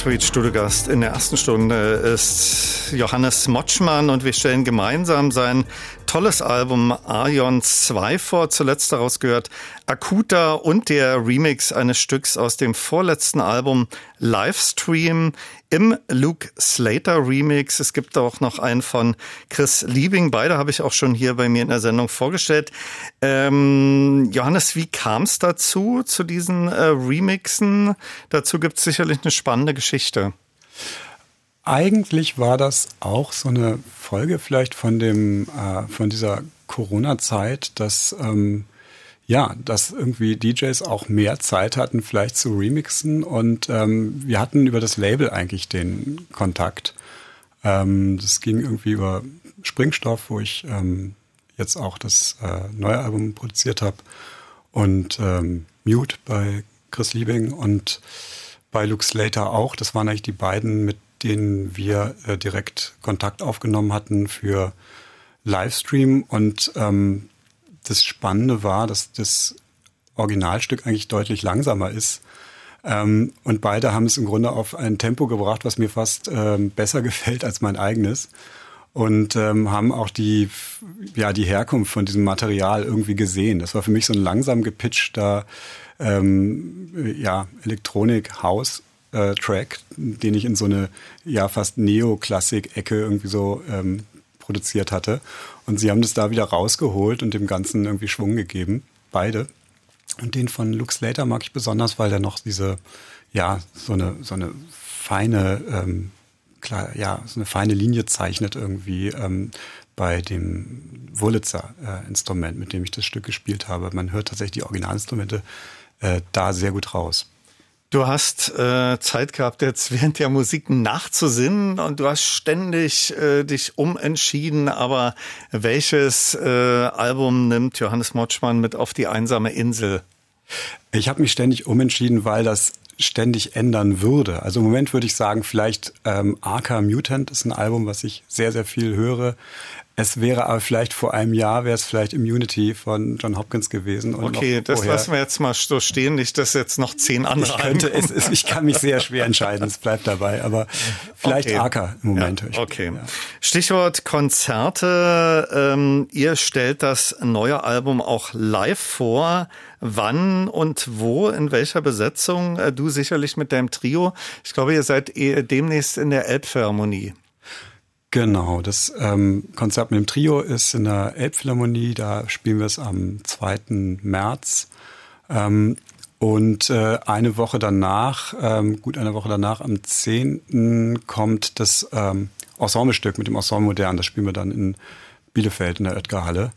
Tweet Studiogast in der ersten Stunde ist Johannes Motschmann und wir stellen gemeinsam sein tolles Album Arion 2 vor. Zuletzt daraus gehört Akuta und der Remix eines Stücks aus dem vorletzten Album Livestream im Luke Slater Remix. Es gibt auch noch einen von Chris Liebing. Beide habe ich auch schon hier bei mir in der Sendung vorgestellt. Ähm, Johannes, wie kam es dazu, zu diesen äh, Remixen? Dazu gibt es sicherlich eine spannende Geschichte. Eigentlich war das auch so eine Folge vielleicht von dem, äh, von dieser Corona-Zeit, dass ähm, ja, dass irgendwie DJs auch mehr Zeit hatten, vielleicht zu remixen. Und ähm, wir hatten über das Label eigentlich den Kontakt. Ähm, das ging irgendwie über Springstoff, wo ich ähm, jetzt auch das äh, neue Album produziert habe. Und ähm, Mute bei Chris Liebing und bei Luke Slater auch. Das waren eigentlich die beiden, mit denen wir äh, direkt Kontakt aufgenommen hatten für Livestream. Und ähm, das Spannende war, dass das Originalstück eigentlich deutlich langsamer ist. Ähm, und beide haben es im Grunde auf ein Tempo gebracht, was mir fast ähm, besser gefällt als mein eigenes. Und ähm, haben auch die, ja, die Herkunft von diesem Material irgendwie gesehen. Das war für mich so ein langsam gepitchter ähm, ja, Elektronik-Haus äh, den ich in so eine ja fast Neoklassik-Ecke irgendwie so ähm, produziert hatte. Und sie haben das da wieder rausgeholt und dem Ganzen irgendwie Schwung gegeben, beide. Und den von Luke Slater mag ich besonders, weil der noch diese, ja, so eine, so eine feine, ähm, klar, ja, so eine feine Linie zeichnet irgendwie ähm, bei dem Wurlitzer-Instrument, äh, mit dem ich das Stück gespielt habe. Man hört tatsächlich die Originalinstrumente äh, da sehr gut raus. Du hast äh, Zeit gehabt, jetzt während der Musik nachzusinnen und du hast ständig äh, dich umentschieden. Aber welches äh, Album nimmt Johannes Motschmann mit auf die einsame Insel? Ich habe mich ständig umentschieden, weil das ständig ändern würde. Also im Moment würde ich sagen, vielleicht ähm, Arca Mutant ist ein Album, was ich sehr, sehr viel höre. Es wäre aber vielleicht vor einem Jahr, wäre es vielleicht Immunity von John Hopkins gewesen. okay, das lassen wir jetzt mal so stehen, nicht, dass jetzt noch zehn andere ich könnte es, es, Ich kann mich sehr schwer entscheiden, es bleibt dabei, aber vielleicht okay. Arca im Moment. Ja, okay. Ja. Stichwort Konzerte. Ähm, ihr stellt das neue Album auch live vor. Wann und wo, in welcher Besetzung? Äh, du sicherlich mit deinem Trio. Ich glaube, ihr seid eh demnächst in der Elbphilharmonie. Genau, das ähm, Konzert mit dem Trio ist in der Elbphilharmonie, da spielen wir es am 2. März. Ähm, und äh, eine Woche danach, ähm, gut eine Woche danach, am 10. kommt das ähm, Ensemblestück mit dem Ensemble Modern. Das spielen wir dann in Bielefeld in der Oetker-Halle.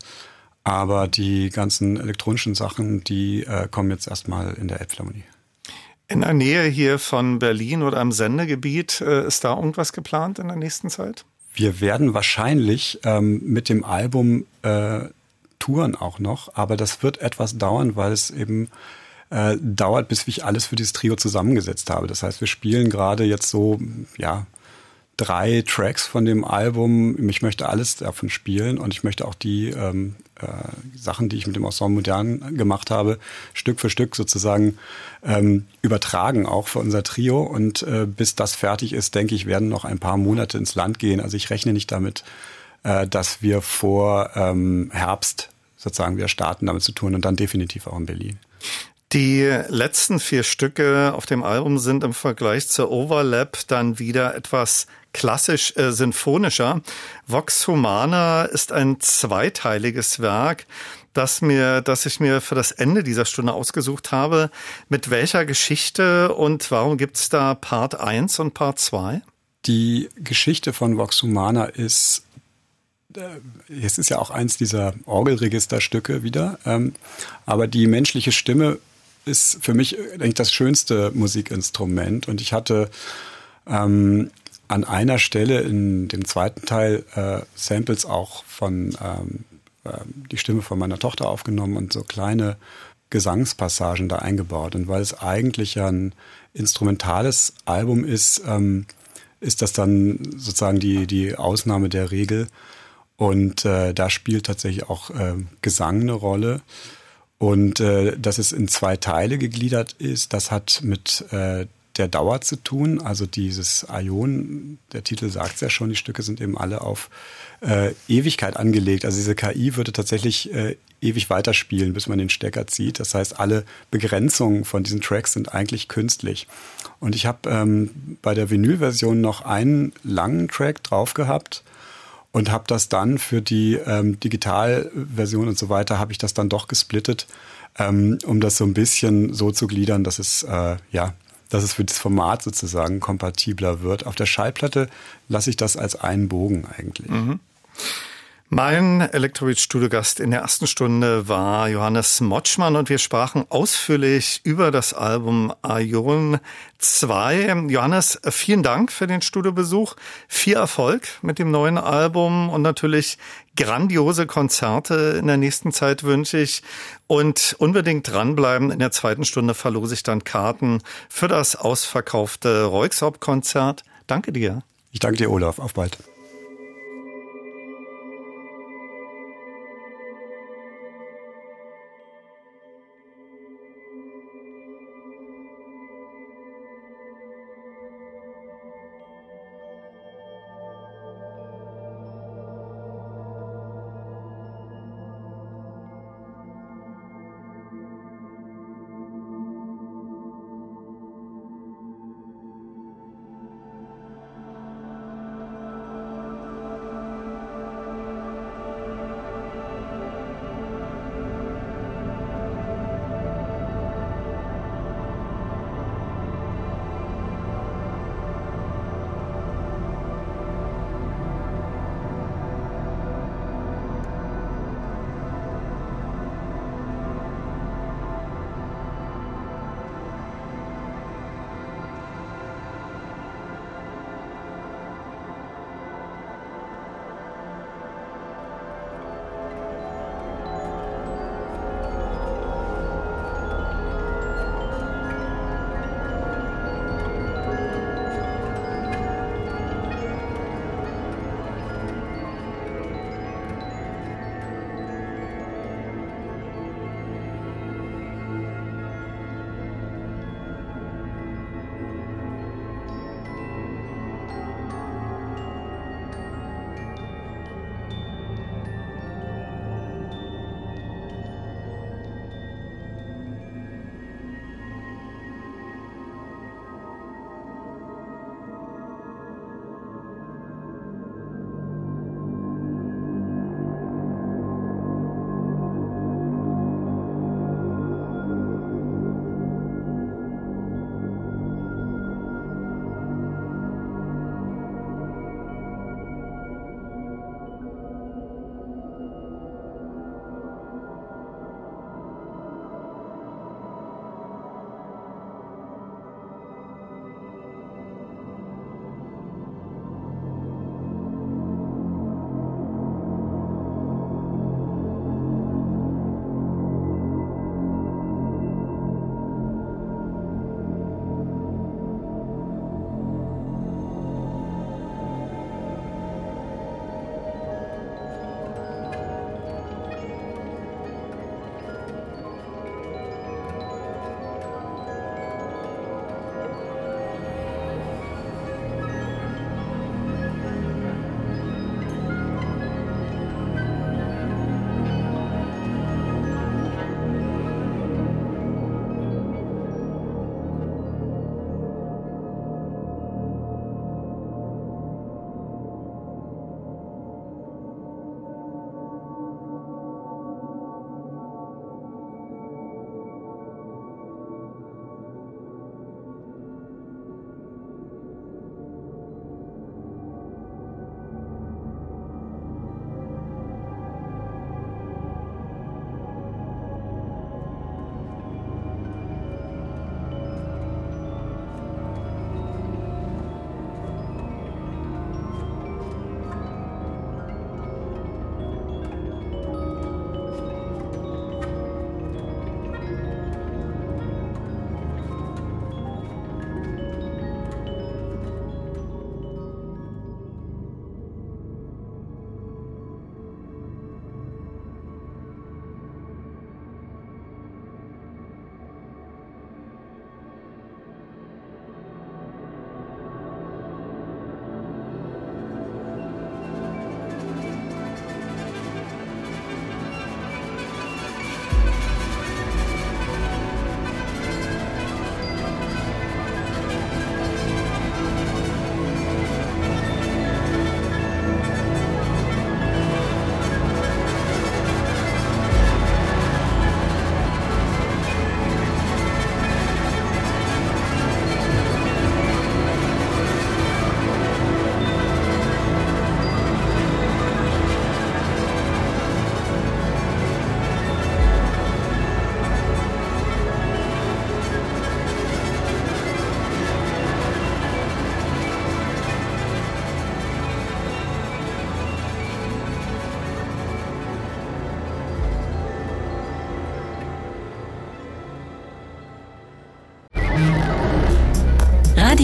Aber die ganzen elektronischen Sachen, die äh, kommen jetzt erstmal in der Elbphilharmonie. In der Nähe hier von Berlin oder am Sendegebiet, äh, ist da irgendwas geplant in der nächsten Zeit? Wir werden wahrscheinlich ähm, mit dem Album äh, touren auch noch, aber das wird etwas dauern, weil es eben äh, dauert, bis ich alles für dieses Trio zusammengesetzt habe. Das heißt, wir spielen gerade jetzt so, ja, drei Tracks von dem Album. Ich möchte alles davon spielen und ich möchte auch die ähm, äh, Sachen, die ich mit dem Ensemble Modern gemacht habe, Stück für Stück sozusagen ähm, übertragen, auch für unser Trio. Und äh, bis das fertig ist, denke ich, werden noch ein paar Monate ins Land gehen. Also ich rechne nicht damit, äh, dass wir vor ähm, Herbst sozusagen wieder starten, damit zu tun und dann definitiv auch in Berlin. Die letzten vier Stücke auf dem Album sind im Vergleich zur Overlap dann wieder etwas klassisch äh, sinfonischer. Vox Humana ist ein zweiteiliges Werk, das mir, das ich mir für das Ende dieser Stunde ausgesucht habe. Mit welcher Geschichte und warum gibt's da Part 1 und Part 2? Die Geschichte von Vox Humana ist äh, es ist ja auch eins dieser Orgelregisterstücke wieder, ähm, aber die menschliche Stimme ist für mich eigentlich das schönste Musikinstrument und ich hatte ähm, an einer Stelle in dem zweiten Teil äh, Samples auch von ähm, äh, die Stimme von meiner Tochter aufgenommen und so kleine Gesangspassagen da eingebaut. Und weil es eigentlich ein instrumentales Album ist, ähm, ist das dann sozusagen die, die Ausnahme der Regel. Und äh, da spielt tatsächlich auch äh, Gesang eine Rolle. Und äh, dass es in zwei Teile gegliedert ist, das hat mit äh, der Dauer zu tun. Also dieses Ion, der Titel sagt es ja schon, die Stücke sind eben alle auf äh, Ewigkeit angelegt. Also diese KI würde tatsächlich äh, ewig weiterspielen, bis man den Stecker zieht. Das heißt, alle Begrenzungen von diesen Tracks sind eigentlich künstlich. Und ich habe ähm, bei der Vinyl-Version noch einen langen Track drauf gehabt und habe das dann für die ähm, Digitalversion und so weiter, habe ich das dann doch gesplittet, ähm, um das so ein bisschen so zu gliedern, dass es äh, ja dass es für das Format sozusagen kompatibler wird. Auf der Schallplatte lasse ich das als einen Bogen eigentlich. Mhm. Mein Elektrobeat-Studiogast in der ersten Stunde war Johannes Motschmann und wir sprachen ausführlich über das Album Ion 2. Johannes, vielen Dank für den Studiobesuch. Viel Erfolg mit dem neuen Album und natürlich grandiose Konzerte in der nächsten Zeit wünsche ich. Und unbedingt dranbleiben. In der zweiten Stunde verlose ich dann Karten für das ausverkaufte Reuxhaupt-Konzert. Danke dir. Ich danke dir, Olaf. Auf bald.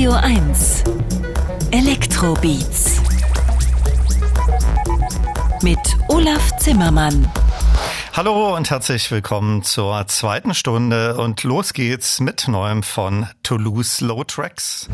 Radio 1 Elektrobeats mit Olaf Zimmermann. Hallo und herzlich willkommen zur zweiten Stunde und los geht's mit neuem von Toulouse Low Tracks.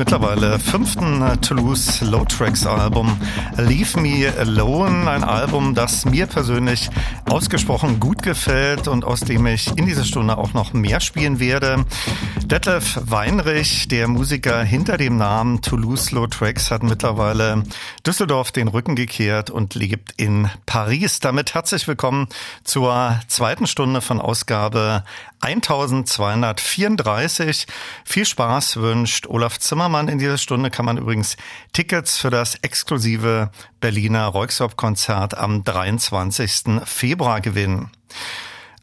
Mittlerweile fünften Toulouse Low Tracks Album Leave Me Alone. Ein Album, das mir persönlich ausgesprochen gut gefällt und aus dem ich in dieser Stunde auch noch mehr spielen werde. Detlef Weinrich, der Musiker hinter dem Namen Toulouse Low Tracks, hat mittlerweile Düsseldorf den Rücken gekehrt und lebt in Paris. Damit herzlich willkommen zur zweiten Stunde von Ausgabe 1234. Viel Spaß wünscht Olaf Zimmermann. In dieser Stunde kann man übrigens Tickets für das exklusive Berliner Reuxop-Konzert am 23. Februar gewinnen.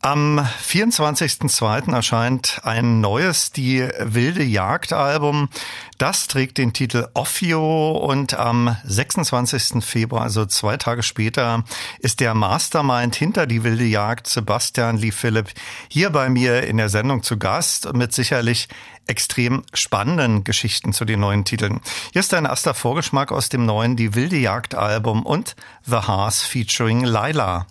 Am 24.02. erscheint ein neues Die wilde Jagd Album. Das trägt den Titel Offio und am 26. Februar, also zwei Tage später, ist der Mastermind hinter Die wilde Jagd, Sebastian Lee Philipp, hier bei mir in der Sendung zu Gast mit sicherlich extrem spannenden Geschichten zu den neuen Titeln. Hier ist ein erster Vorgeschmack aus dem neuen Die wilde Jagd Album und The Haas featuring Laila.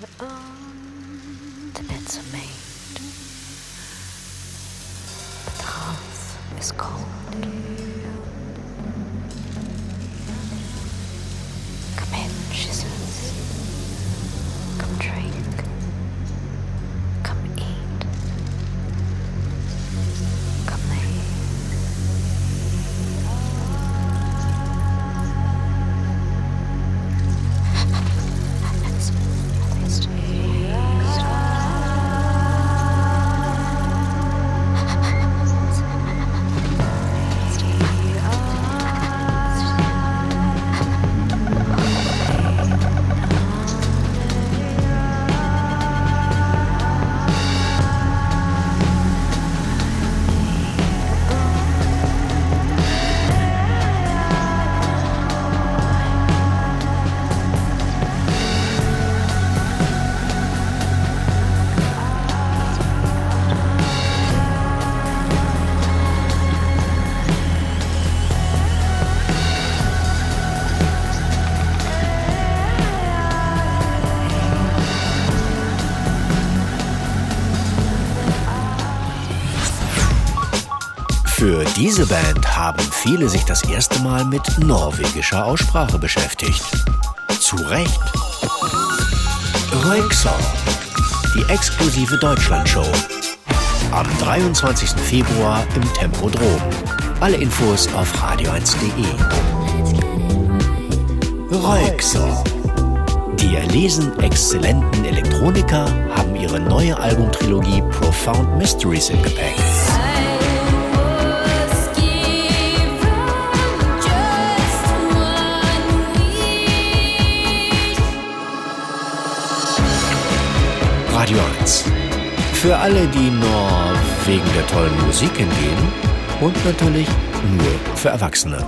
The beds are made, but the hearth is cold. Diese Band haben viele sich das erste Mal mit norwegischer Aussprache beschäftigt. Zu Recht. Röyksopp, die exklusive Deutschlandshow. Am 23. Februar im Tempodrom. Alle Infos auf radio1.de. Röyksopp. Die erlesen exzellenten Elektroniker haben ihre neue Albumtrilogie Profound Mysteries im Gepäck. Radio 1. Für alle, die nur wegen der tollen Musik hingehen und natürlich nur für Erwachsene.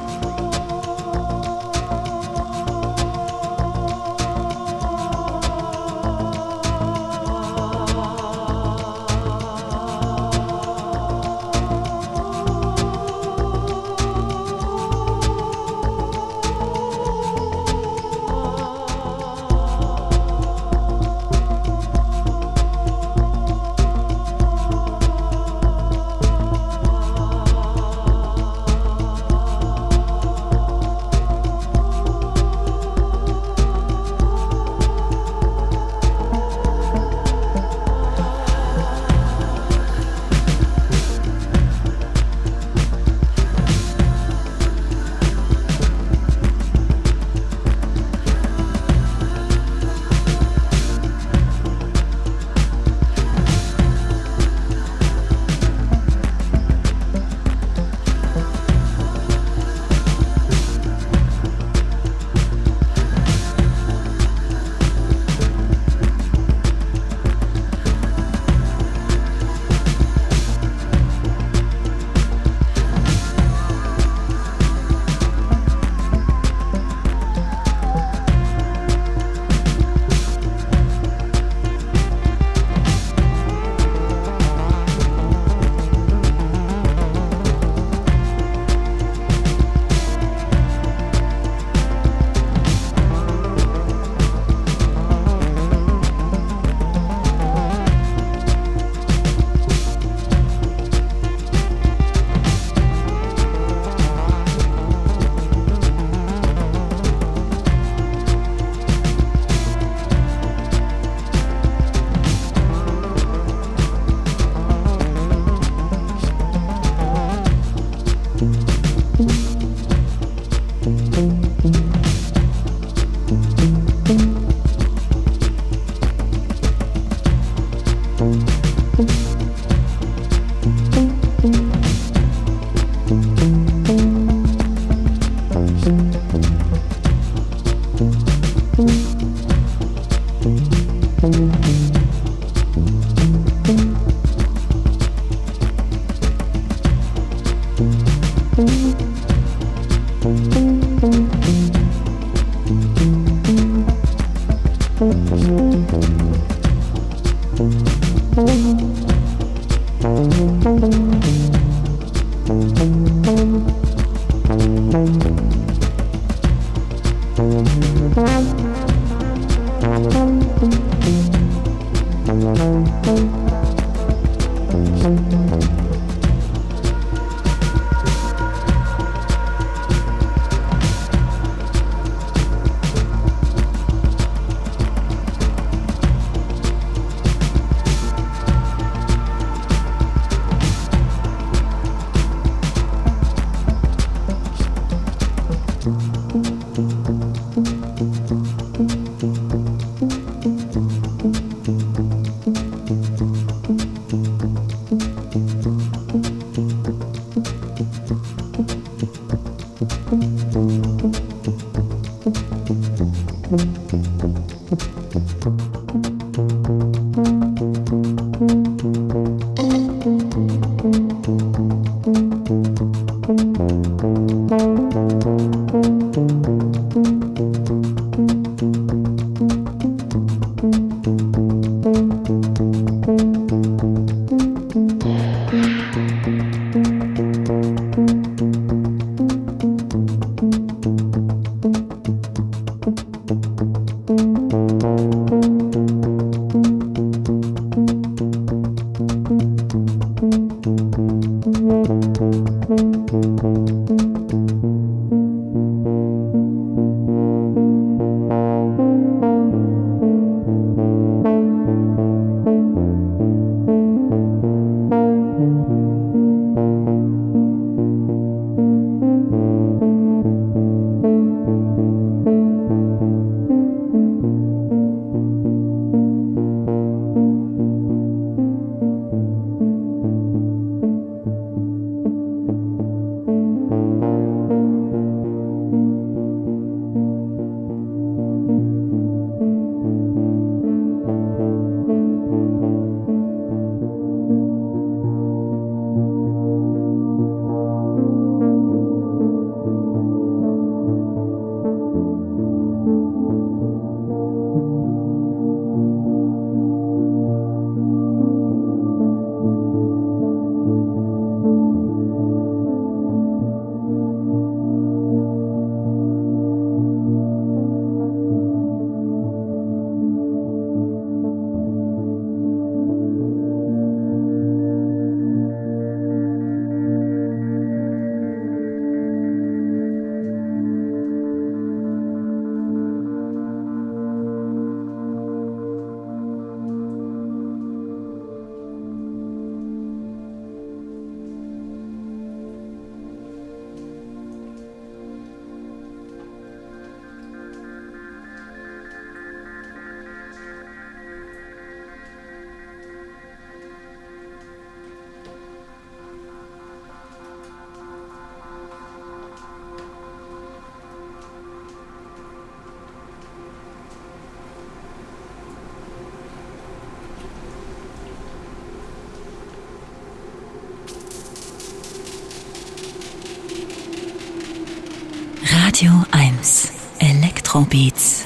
Elektrobeats.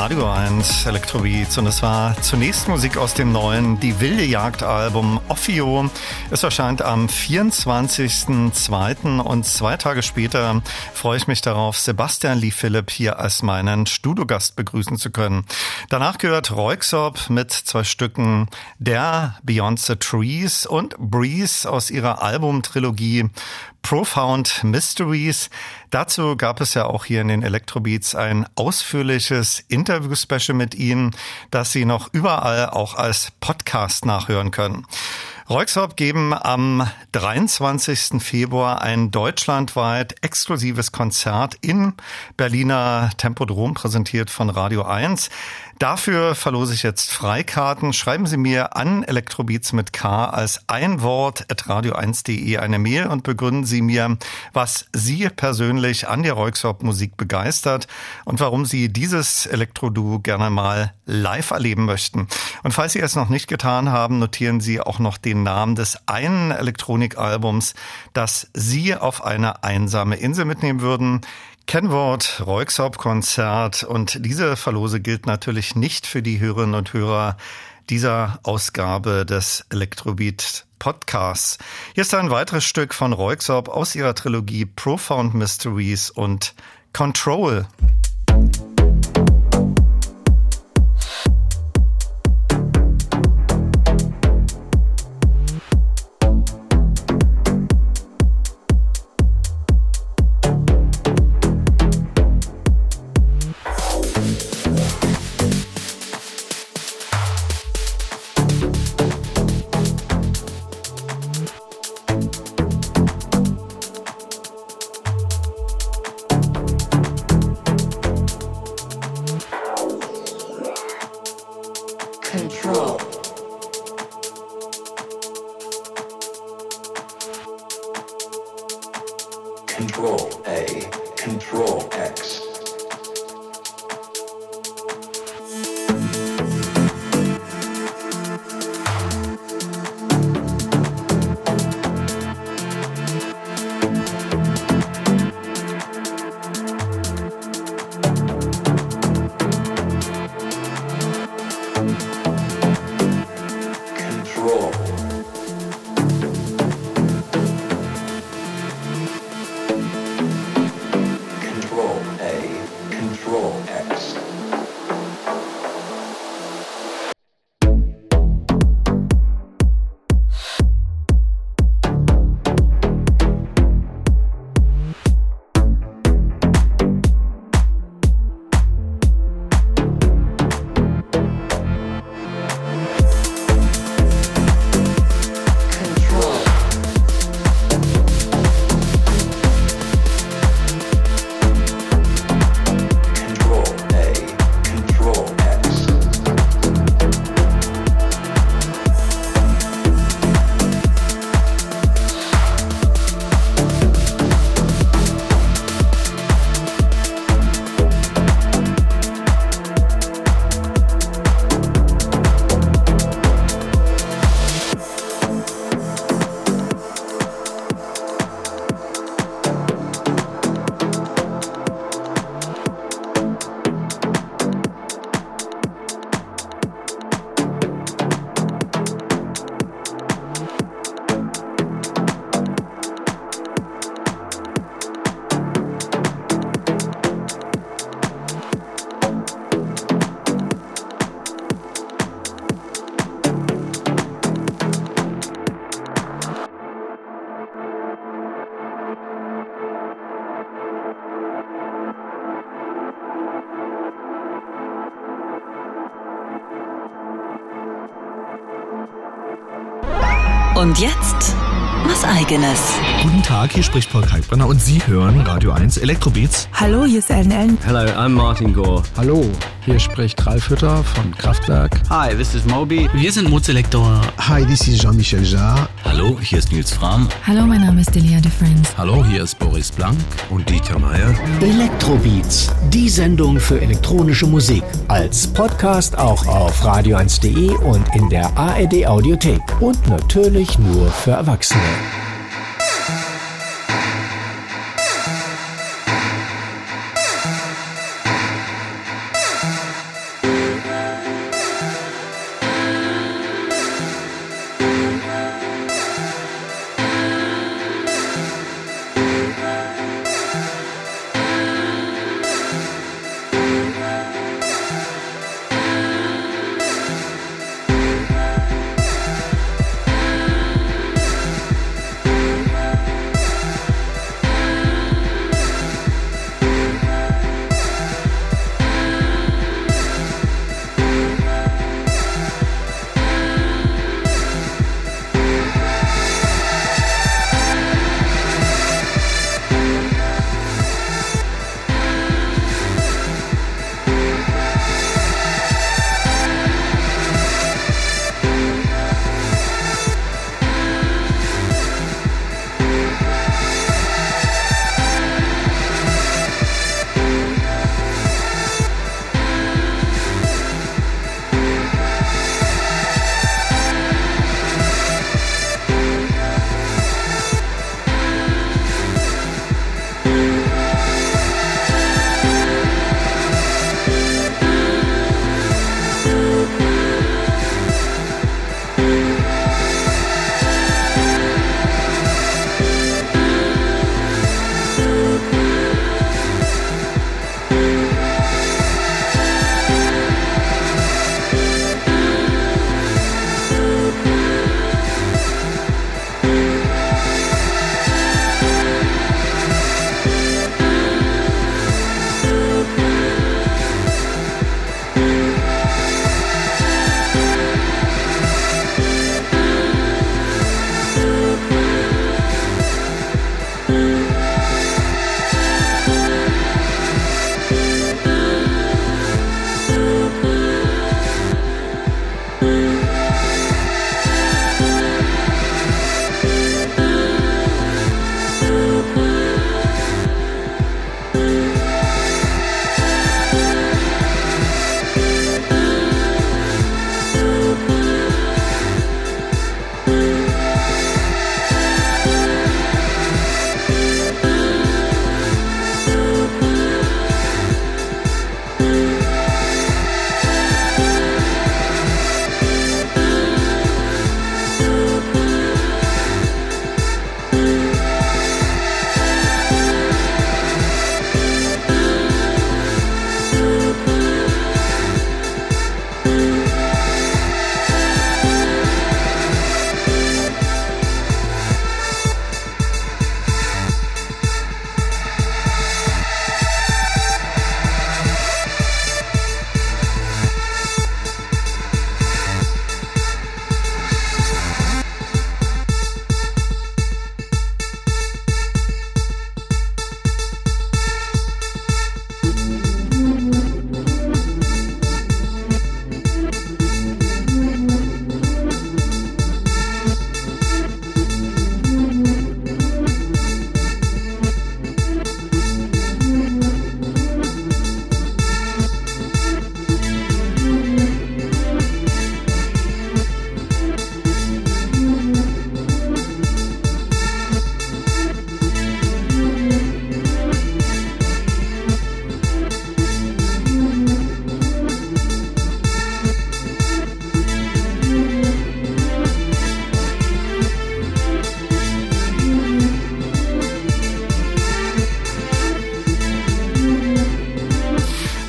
Radio 1 Elektrobeats und es war zunächst Musik aus dem neuen Die wilde Jagd Album Offio. Es erscheint am 24.02. und zwei Tage später freue ich mich darauf, Sebastian Lee Philipp hier als meinen Studiogast begrüßen zu können. Danach gehört Roixop mit zwei Stücken Der Beyond the Trees und Breeze aus ihrer Albumtrilogie Profound Mysteries. Dazu gab es ja auch hier in den Electrobeats ein ausführliches Interview-Special mit Ihnen, das Sie noch überall auch als Podcast nachhören können. Reuxhaupt geben am 23. Februar ein deutschlandweit exklusives Konzert in Berliner Tempodrom, präsentiert von Radio 1. Dafür verlose ich jetzt Freikarten. Schreiben Sie mir an Elektrobeats mit K als ein Wort at radio1.de eine Mail und begründen Sie mir, was Sie persönlich an der Reuxop Musik begeistert und warum Sie dieses Elektroduo gerne mal live erleben möchten. Und falls Sie es noch nicht getan haben, notieren Sie auch noch den Namen des einen Elektronikalbums, das Sie auf eine einsame Insel mitnehmen würden. Kennwort Reuxhaupt-Konzert und diese Verlose gilt natürlich nicht für die Hörerinnen und Hörer dieser Ausgabe des Elektrobeat Podcasts. Hier ist ein weiteres Stück von Reuxhaupt aus ihrer Trilogie Profound Mysteries und Control. Eigenes. Guten Tag, hier spricht Paul Kalkbrenner und Sie hören Radio 1 Elektrobeats. Hallo, hier ist Ellen Ellen. Hello, I'm Martin Gore. Hallo, hier spricht Ralf Hütter von Kraftwerk. Hi, this is Moby. Wir sind Mozelektor. Hi, this is Jean-Michel Jarre. Hallo, hier ist Nils Fram. Hallo, mein Name ist Delia de Friends. Hallo, hier ist Boris Blank und Dieter Meier. Elektrobeats, die Sendung für elektronische Musik. Als Podcast auch auf radio1.de und in der ARD Audiothek. Und natürlich nur für Erwachsene.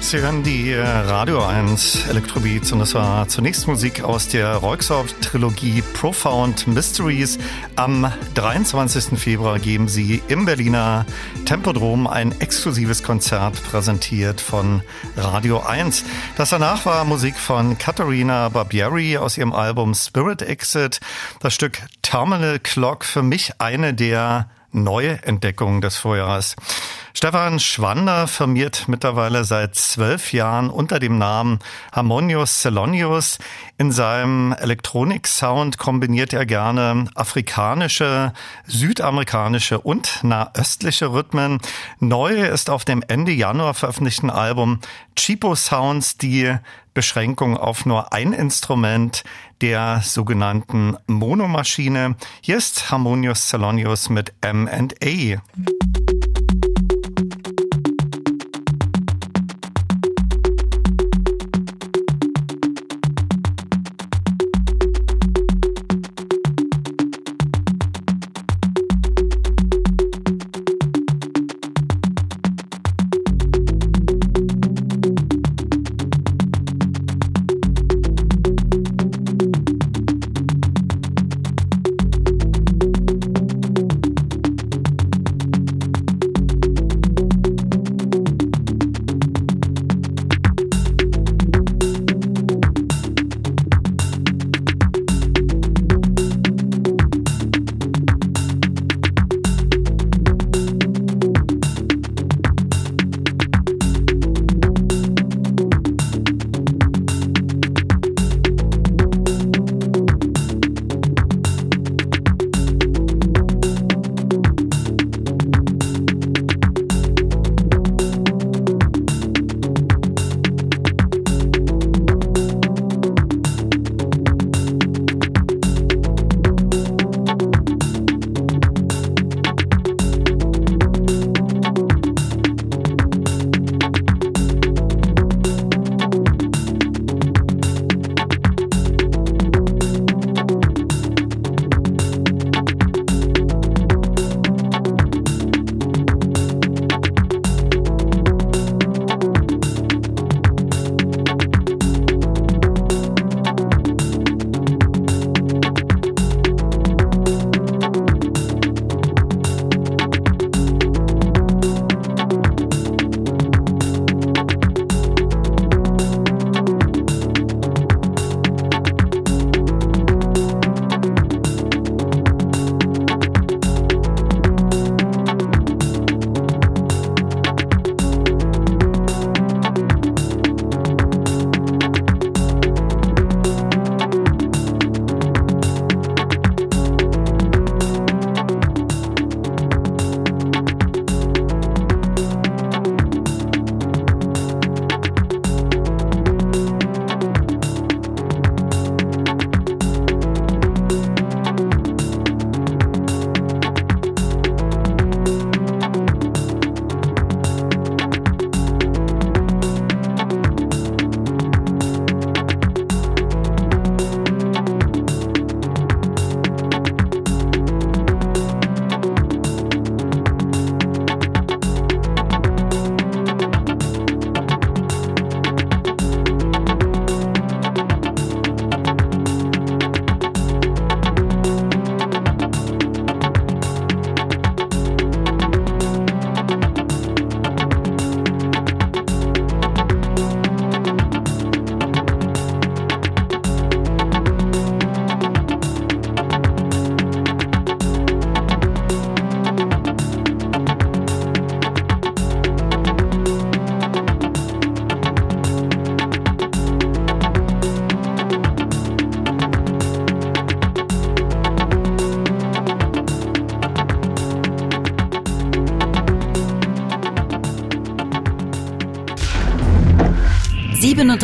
Sie hören die Radio 1 Elektrobeats und das war zunächst Musik aus der Reuxorf-Trilogie Profound Mysteries. Am 23. Februar geben sie im Berliner Tempodrom ein exklusives Konzert präsentiert von Radio 1. Das danach war Musik von Katharina Barbieri aus ihrem Album Spirit Exit. Das Stück Terminal Clock für mich eine der neue Entdeckung des Vorjahres. Stefan Schwander firmiert mittlerweile seit zwölf Jahren unter dem Namen Harmonius Celonius. In seinem Elektronik-Sound kombiniert er gerne afrikanische, südamerikanische und nahöstliche Rhythmen. Neu ist auf dem Ende Januar veröffentlichten Album Cheapo Sounds die Beschränkung auf nur ein Instrument der sogenannten Monomaschine. Hier ist Harmonius Celonius mit M&A.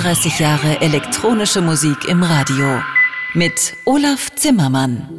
37 Jahre elektronische Musik im Radio mit Olaf Zimmermann.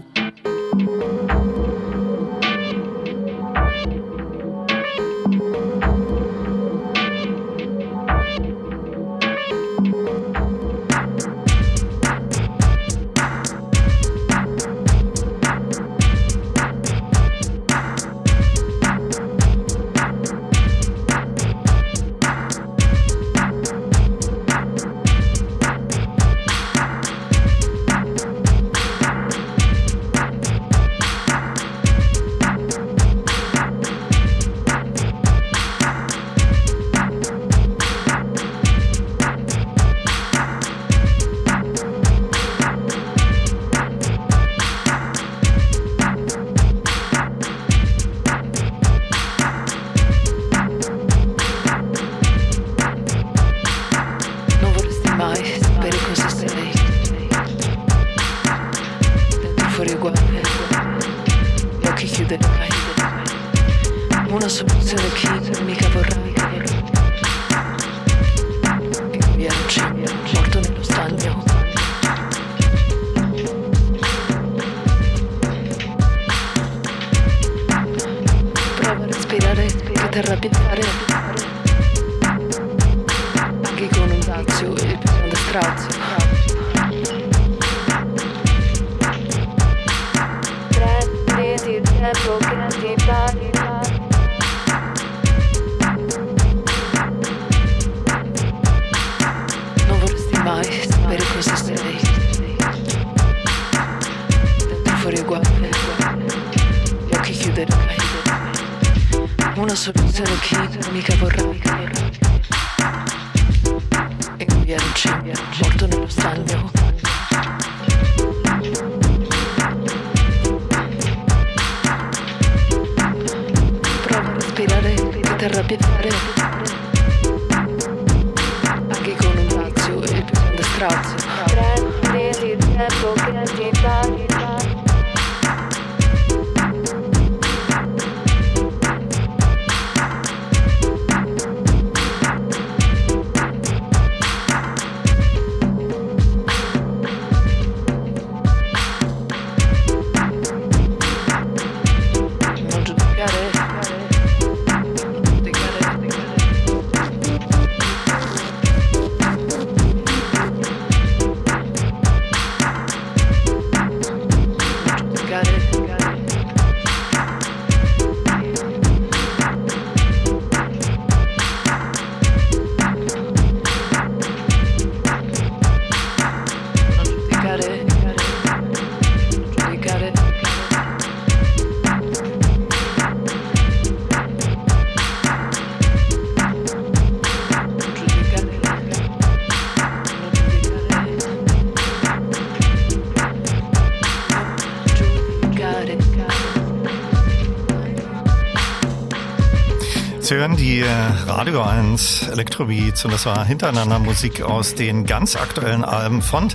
Sie hören die äh, Radio 1 Electrobeats und das war hintereinander Musik aus den ganz aktuellen Alben von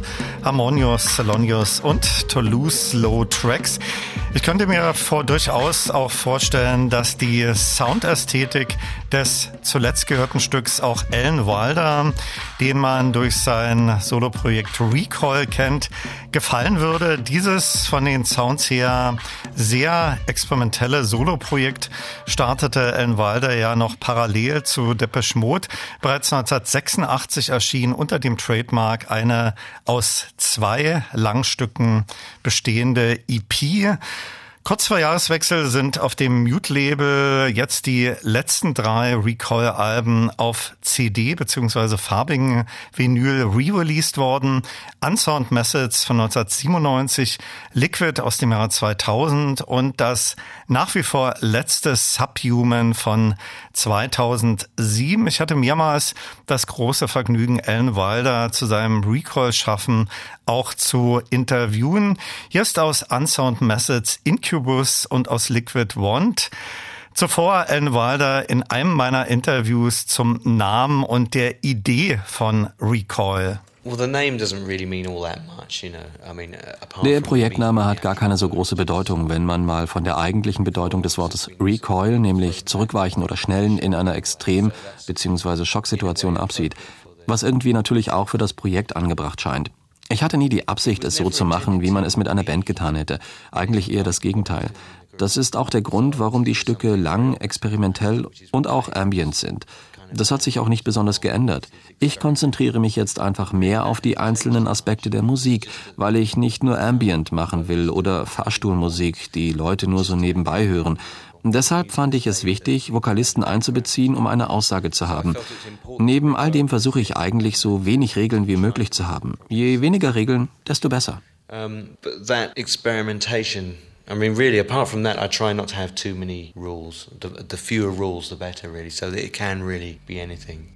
Harmonious, Salonius und Toulouse Slow Tracks. Ich könnte mir vor, durchaus auch vorstellen, dass die Soundästhetik des zuletzt gehörten Stücks auch Alan Wilder, den man durch sein Soloprojekt Recall kennt, gefallen würde. Dieses von den Sounds her sehr experimentelle Soloprojekt startete Alan Wilder ja noch parallel zu Depeche Mode. Bereits 1986 erschien unter dem Trademark eine aus zwei Langstücken bestehende EP. Kurz vor Jahreswechsel sind auf dem Mute-Label jetzt die letzten drei Recall-Alben auf CD bzw. farbigen Vinyl re-released worden. Unsound Methods von 1997, Liquid aus dem Jahr 2000 und das nach wie vor letzte Subhuman von 2007. Ich hatte mehrmals das große Vergnügen, Alan Wilder zu seinem Recall-Schaffen auch zu interviewen. Ist aus Unsound Methods Incubus und aus Liquid Want. Zuvor Alan Wilder in einem meiner Interviews zum Namen und der Idee von Recall. Der Projektname hat gar keine so große Bedeutung, wenn man mal von der eigentlichen Bedeutung des Wortes Recoil, nämlich zurückweichen oder schnellen in einer Extrem- bzw. Schocksituation absieht, was irgendwie natürlich auch für das Projekt angebracht scheint. Ich hatte nie die Absicht, es so zu machen, wie man es mit einer Band getan hätte. Eigentlich eher das Gegenteil. Das ist auch der Grund, warum die Stücke lang, experimentell und auch ambient sind. Das hat sich auch nicht besonders geändert. Ich konzentriere mich jetzt einfach mehr auf die einzelnen Aspekte der Musik, weil ich nicht nur Ambient machen will oder Fahrstuhlmusik, die Leute nur so nebenbei hören. Deshalb fand ich es wichtig, Vokalisten einzubeziehen, um eine Aussage zu haben. Neben all dem versuche ich eigentlich so wenig Regeln wie möglich zu haben. Je weniger Regeln, desto besser. Um, I mean, really, apart from that, I try not to have too many rules. The, the fewer rules, the better, really, so that it can really be anything.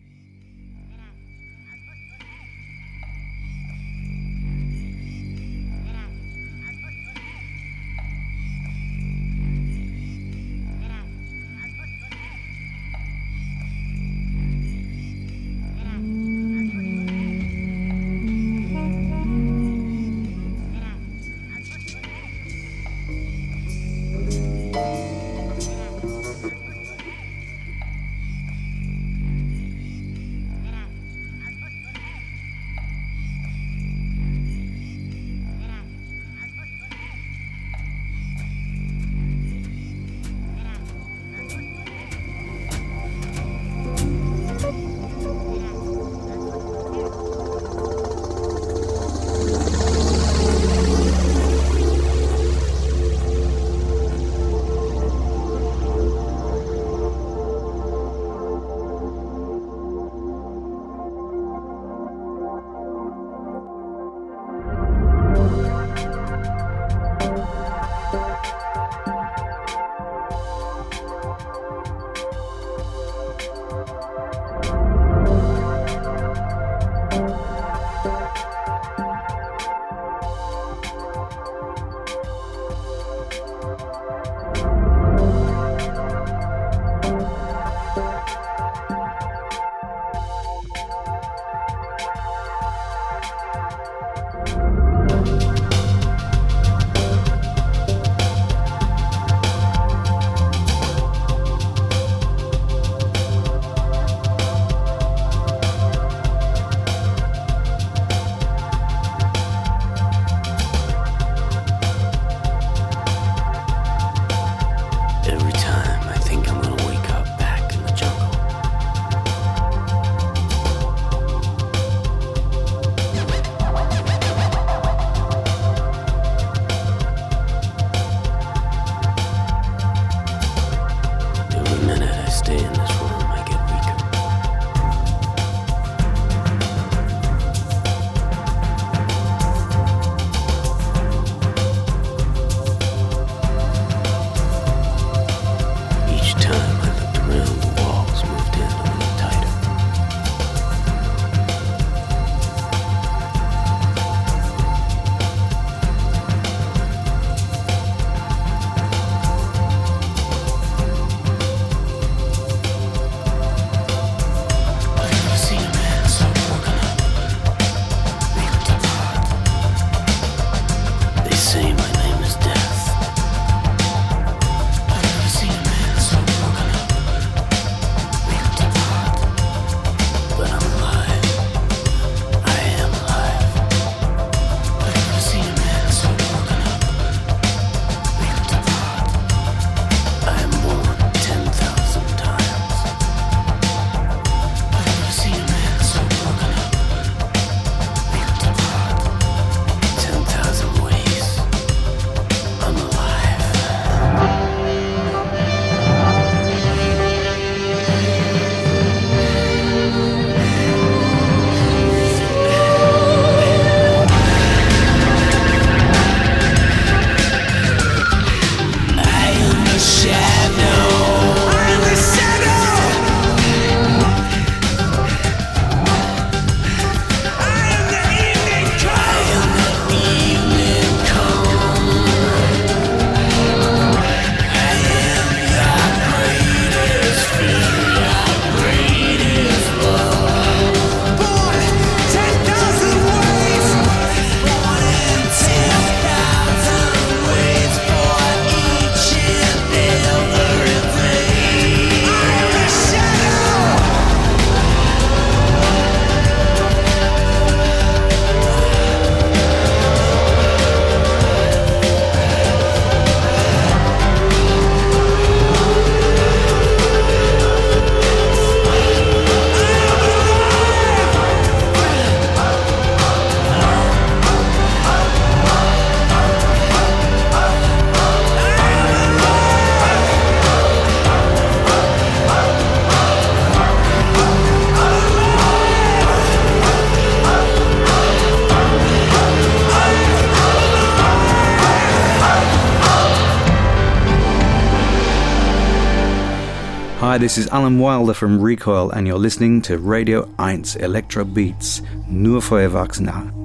Hi, this is Alan Wilder from Recoil, and you're listening to Radio 1 Electro Beats, nur für Erwachsene.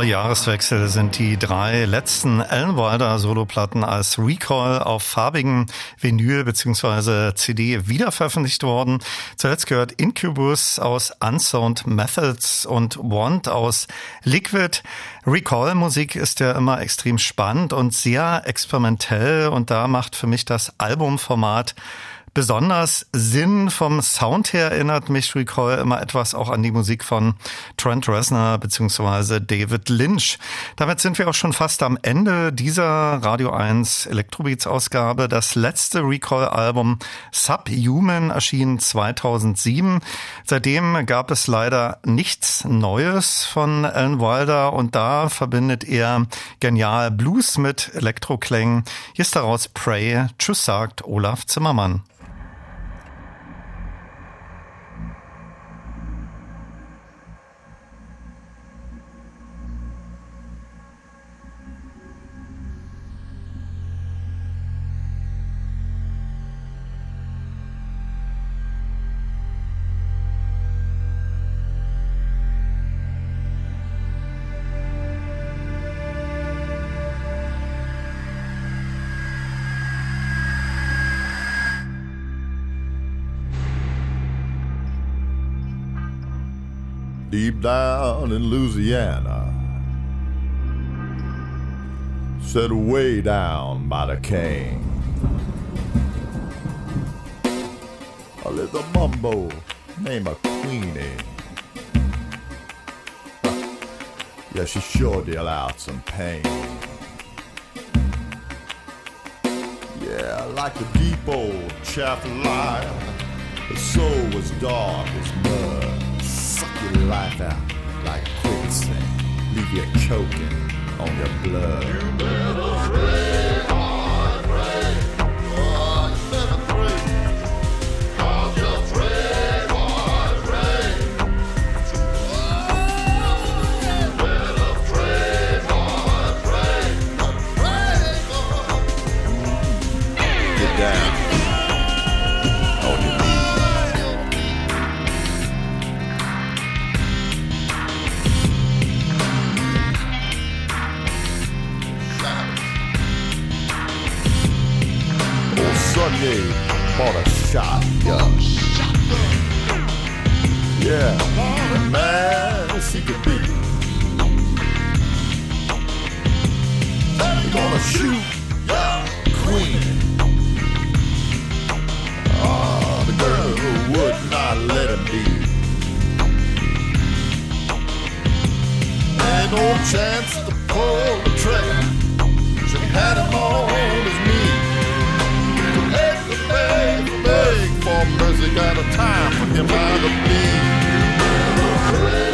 Vor Jahreswechsel sind die drei letzten Wilder Soloplatten als Recall auf farbigen Vinyl bzw. CD wiederveröffentlicht worden. Zuletzt gehört Incubus aus Unsound Methods und Want aus Liquid. Recall-Musik ist ja immer extrem spannend und sehr experimentell und da macht für mich das Albumformat besonders Sinn. Vom Sound her erinnert mich Recall immer etwas auch an die Musik von Trent Reznor bzw. David Lynch. Damit sind wir auch schon fast am Ende dieser Radio 1 Electrobeats Ausgabe. Das letzte Recall Album Subhuman erschien 2007. Seitdem gab es leider nichts Neues von Alan Wilder und da verbindet er genial Blues mit Elektroklängen. Hier ist daraus Pray. Tschüss sagt Olaf Zimmermann. Down in Louisiana, set way down by the cane. A little mumbo named a Queenie. Yeah, she sure deal out some pain. Yeah, like a deep old chaff line, the soul was dark as mud suck your life out quicksand, leave you choking on your blood. You bought a shotgun. Yeah, man, as he could be. Gonna shoot your queen. Ah, the girl who would not let him be. Ain't no chance to pull the trigger. She had him on more music got a time for him by the beat.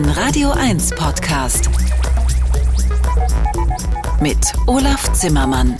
Ein Radio 1 Podcast mit Olaf Zimmermann.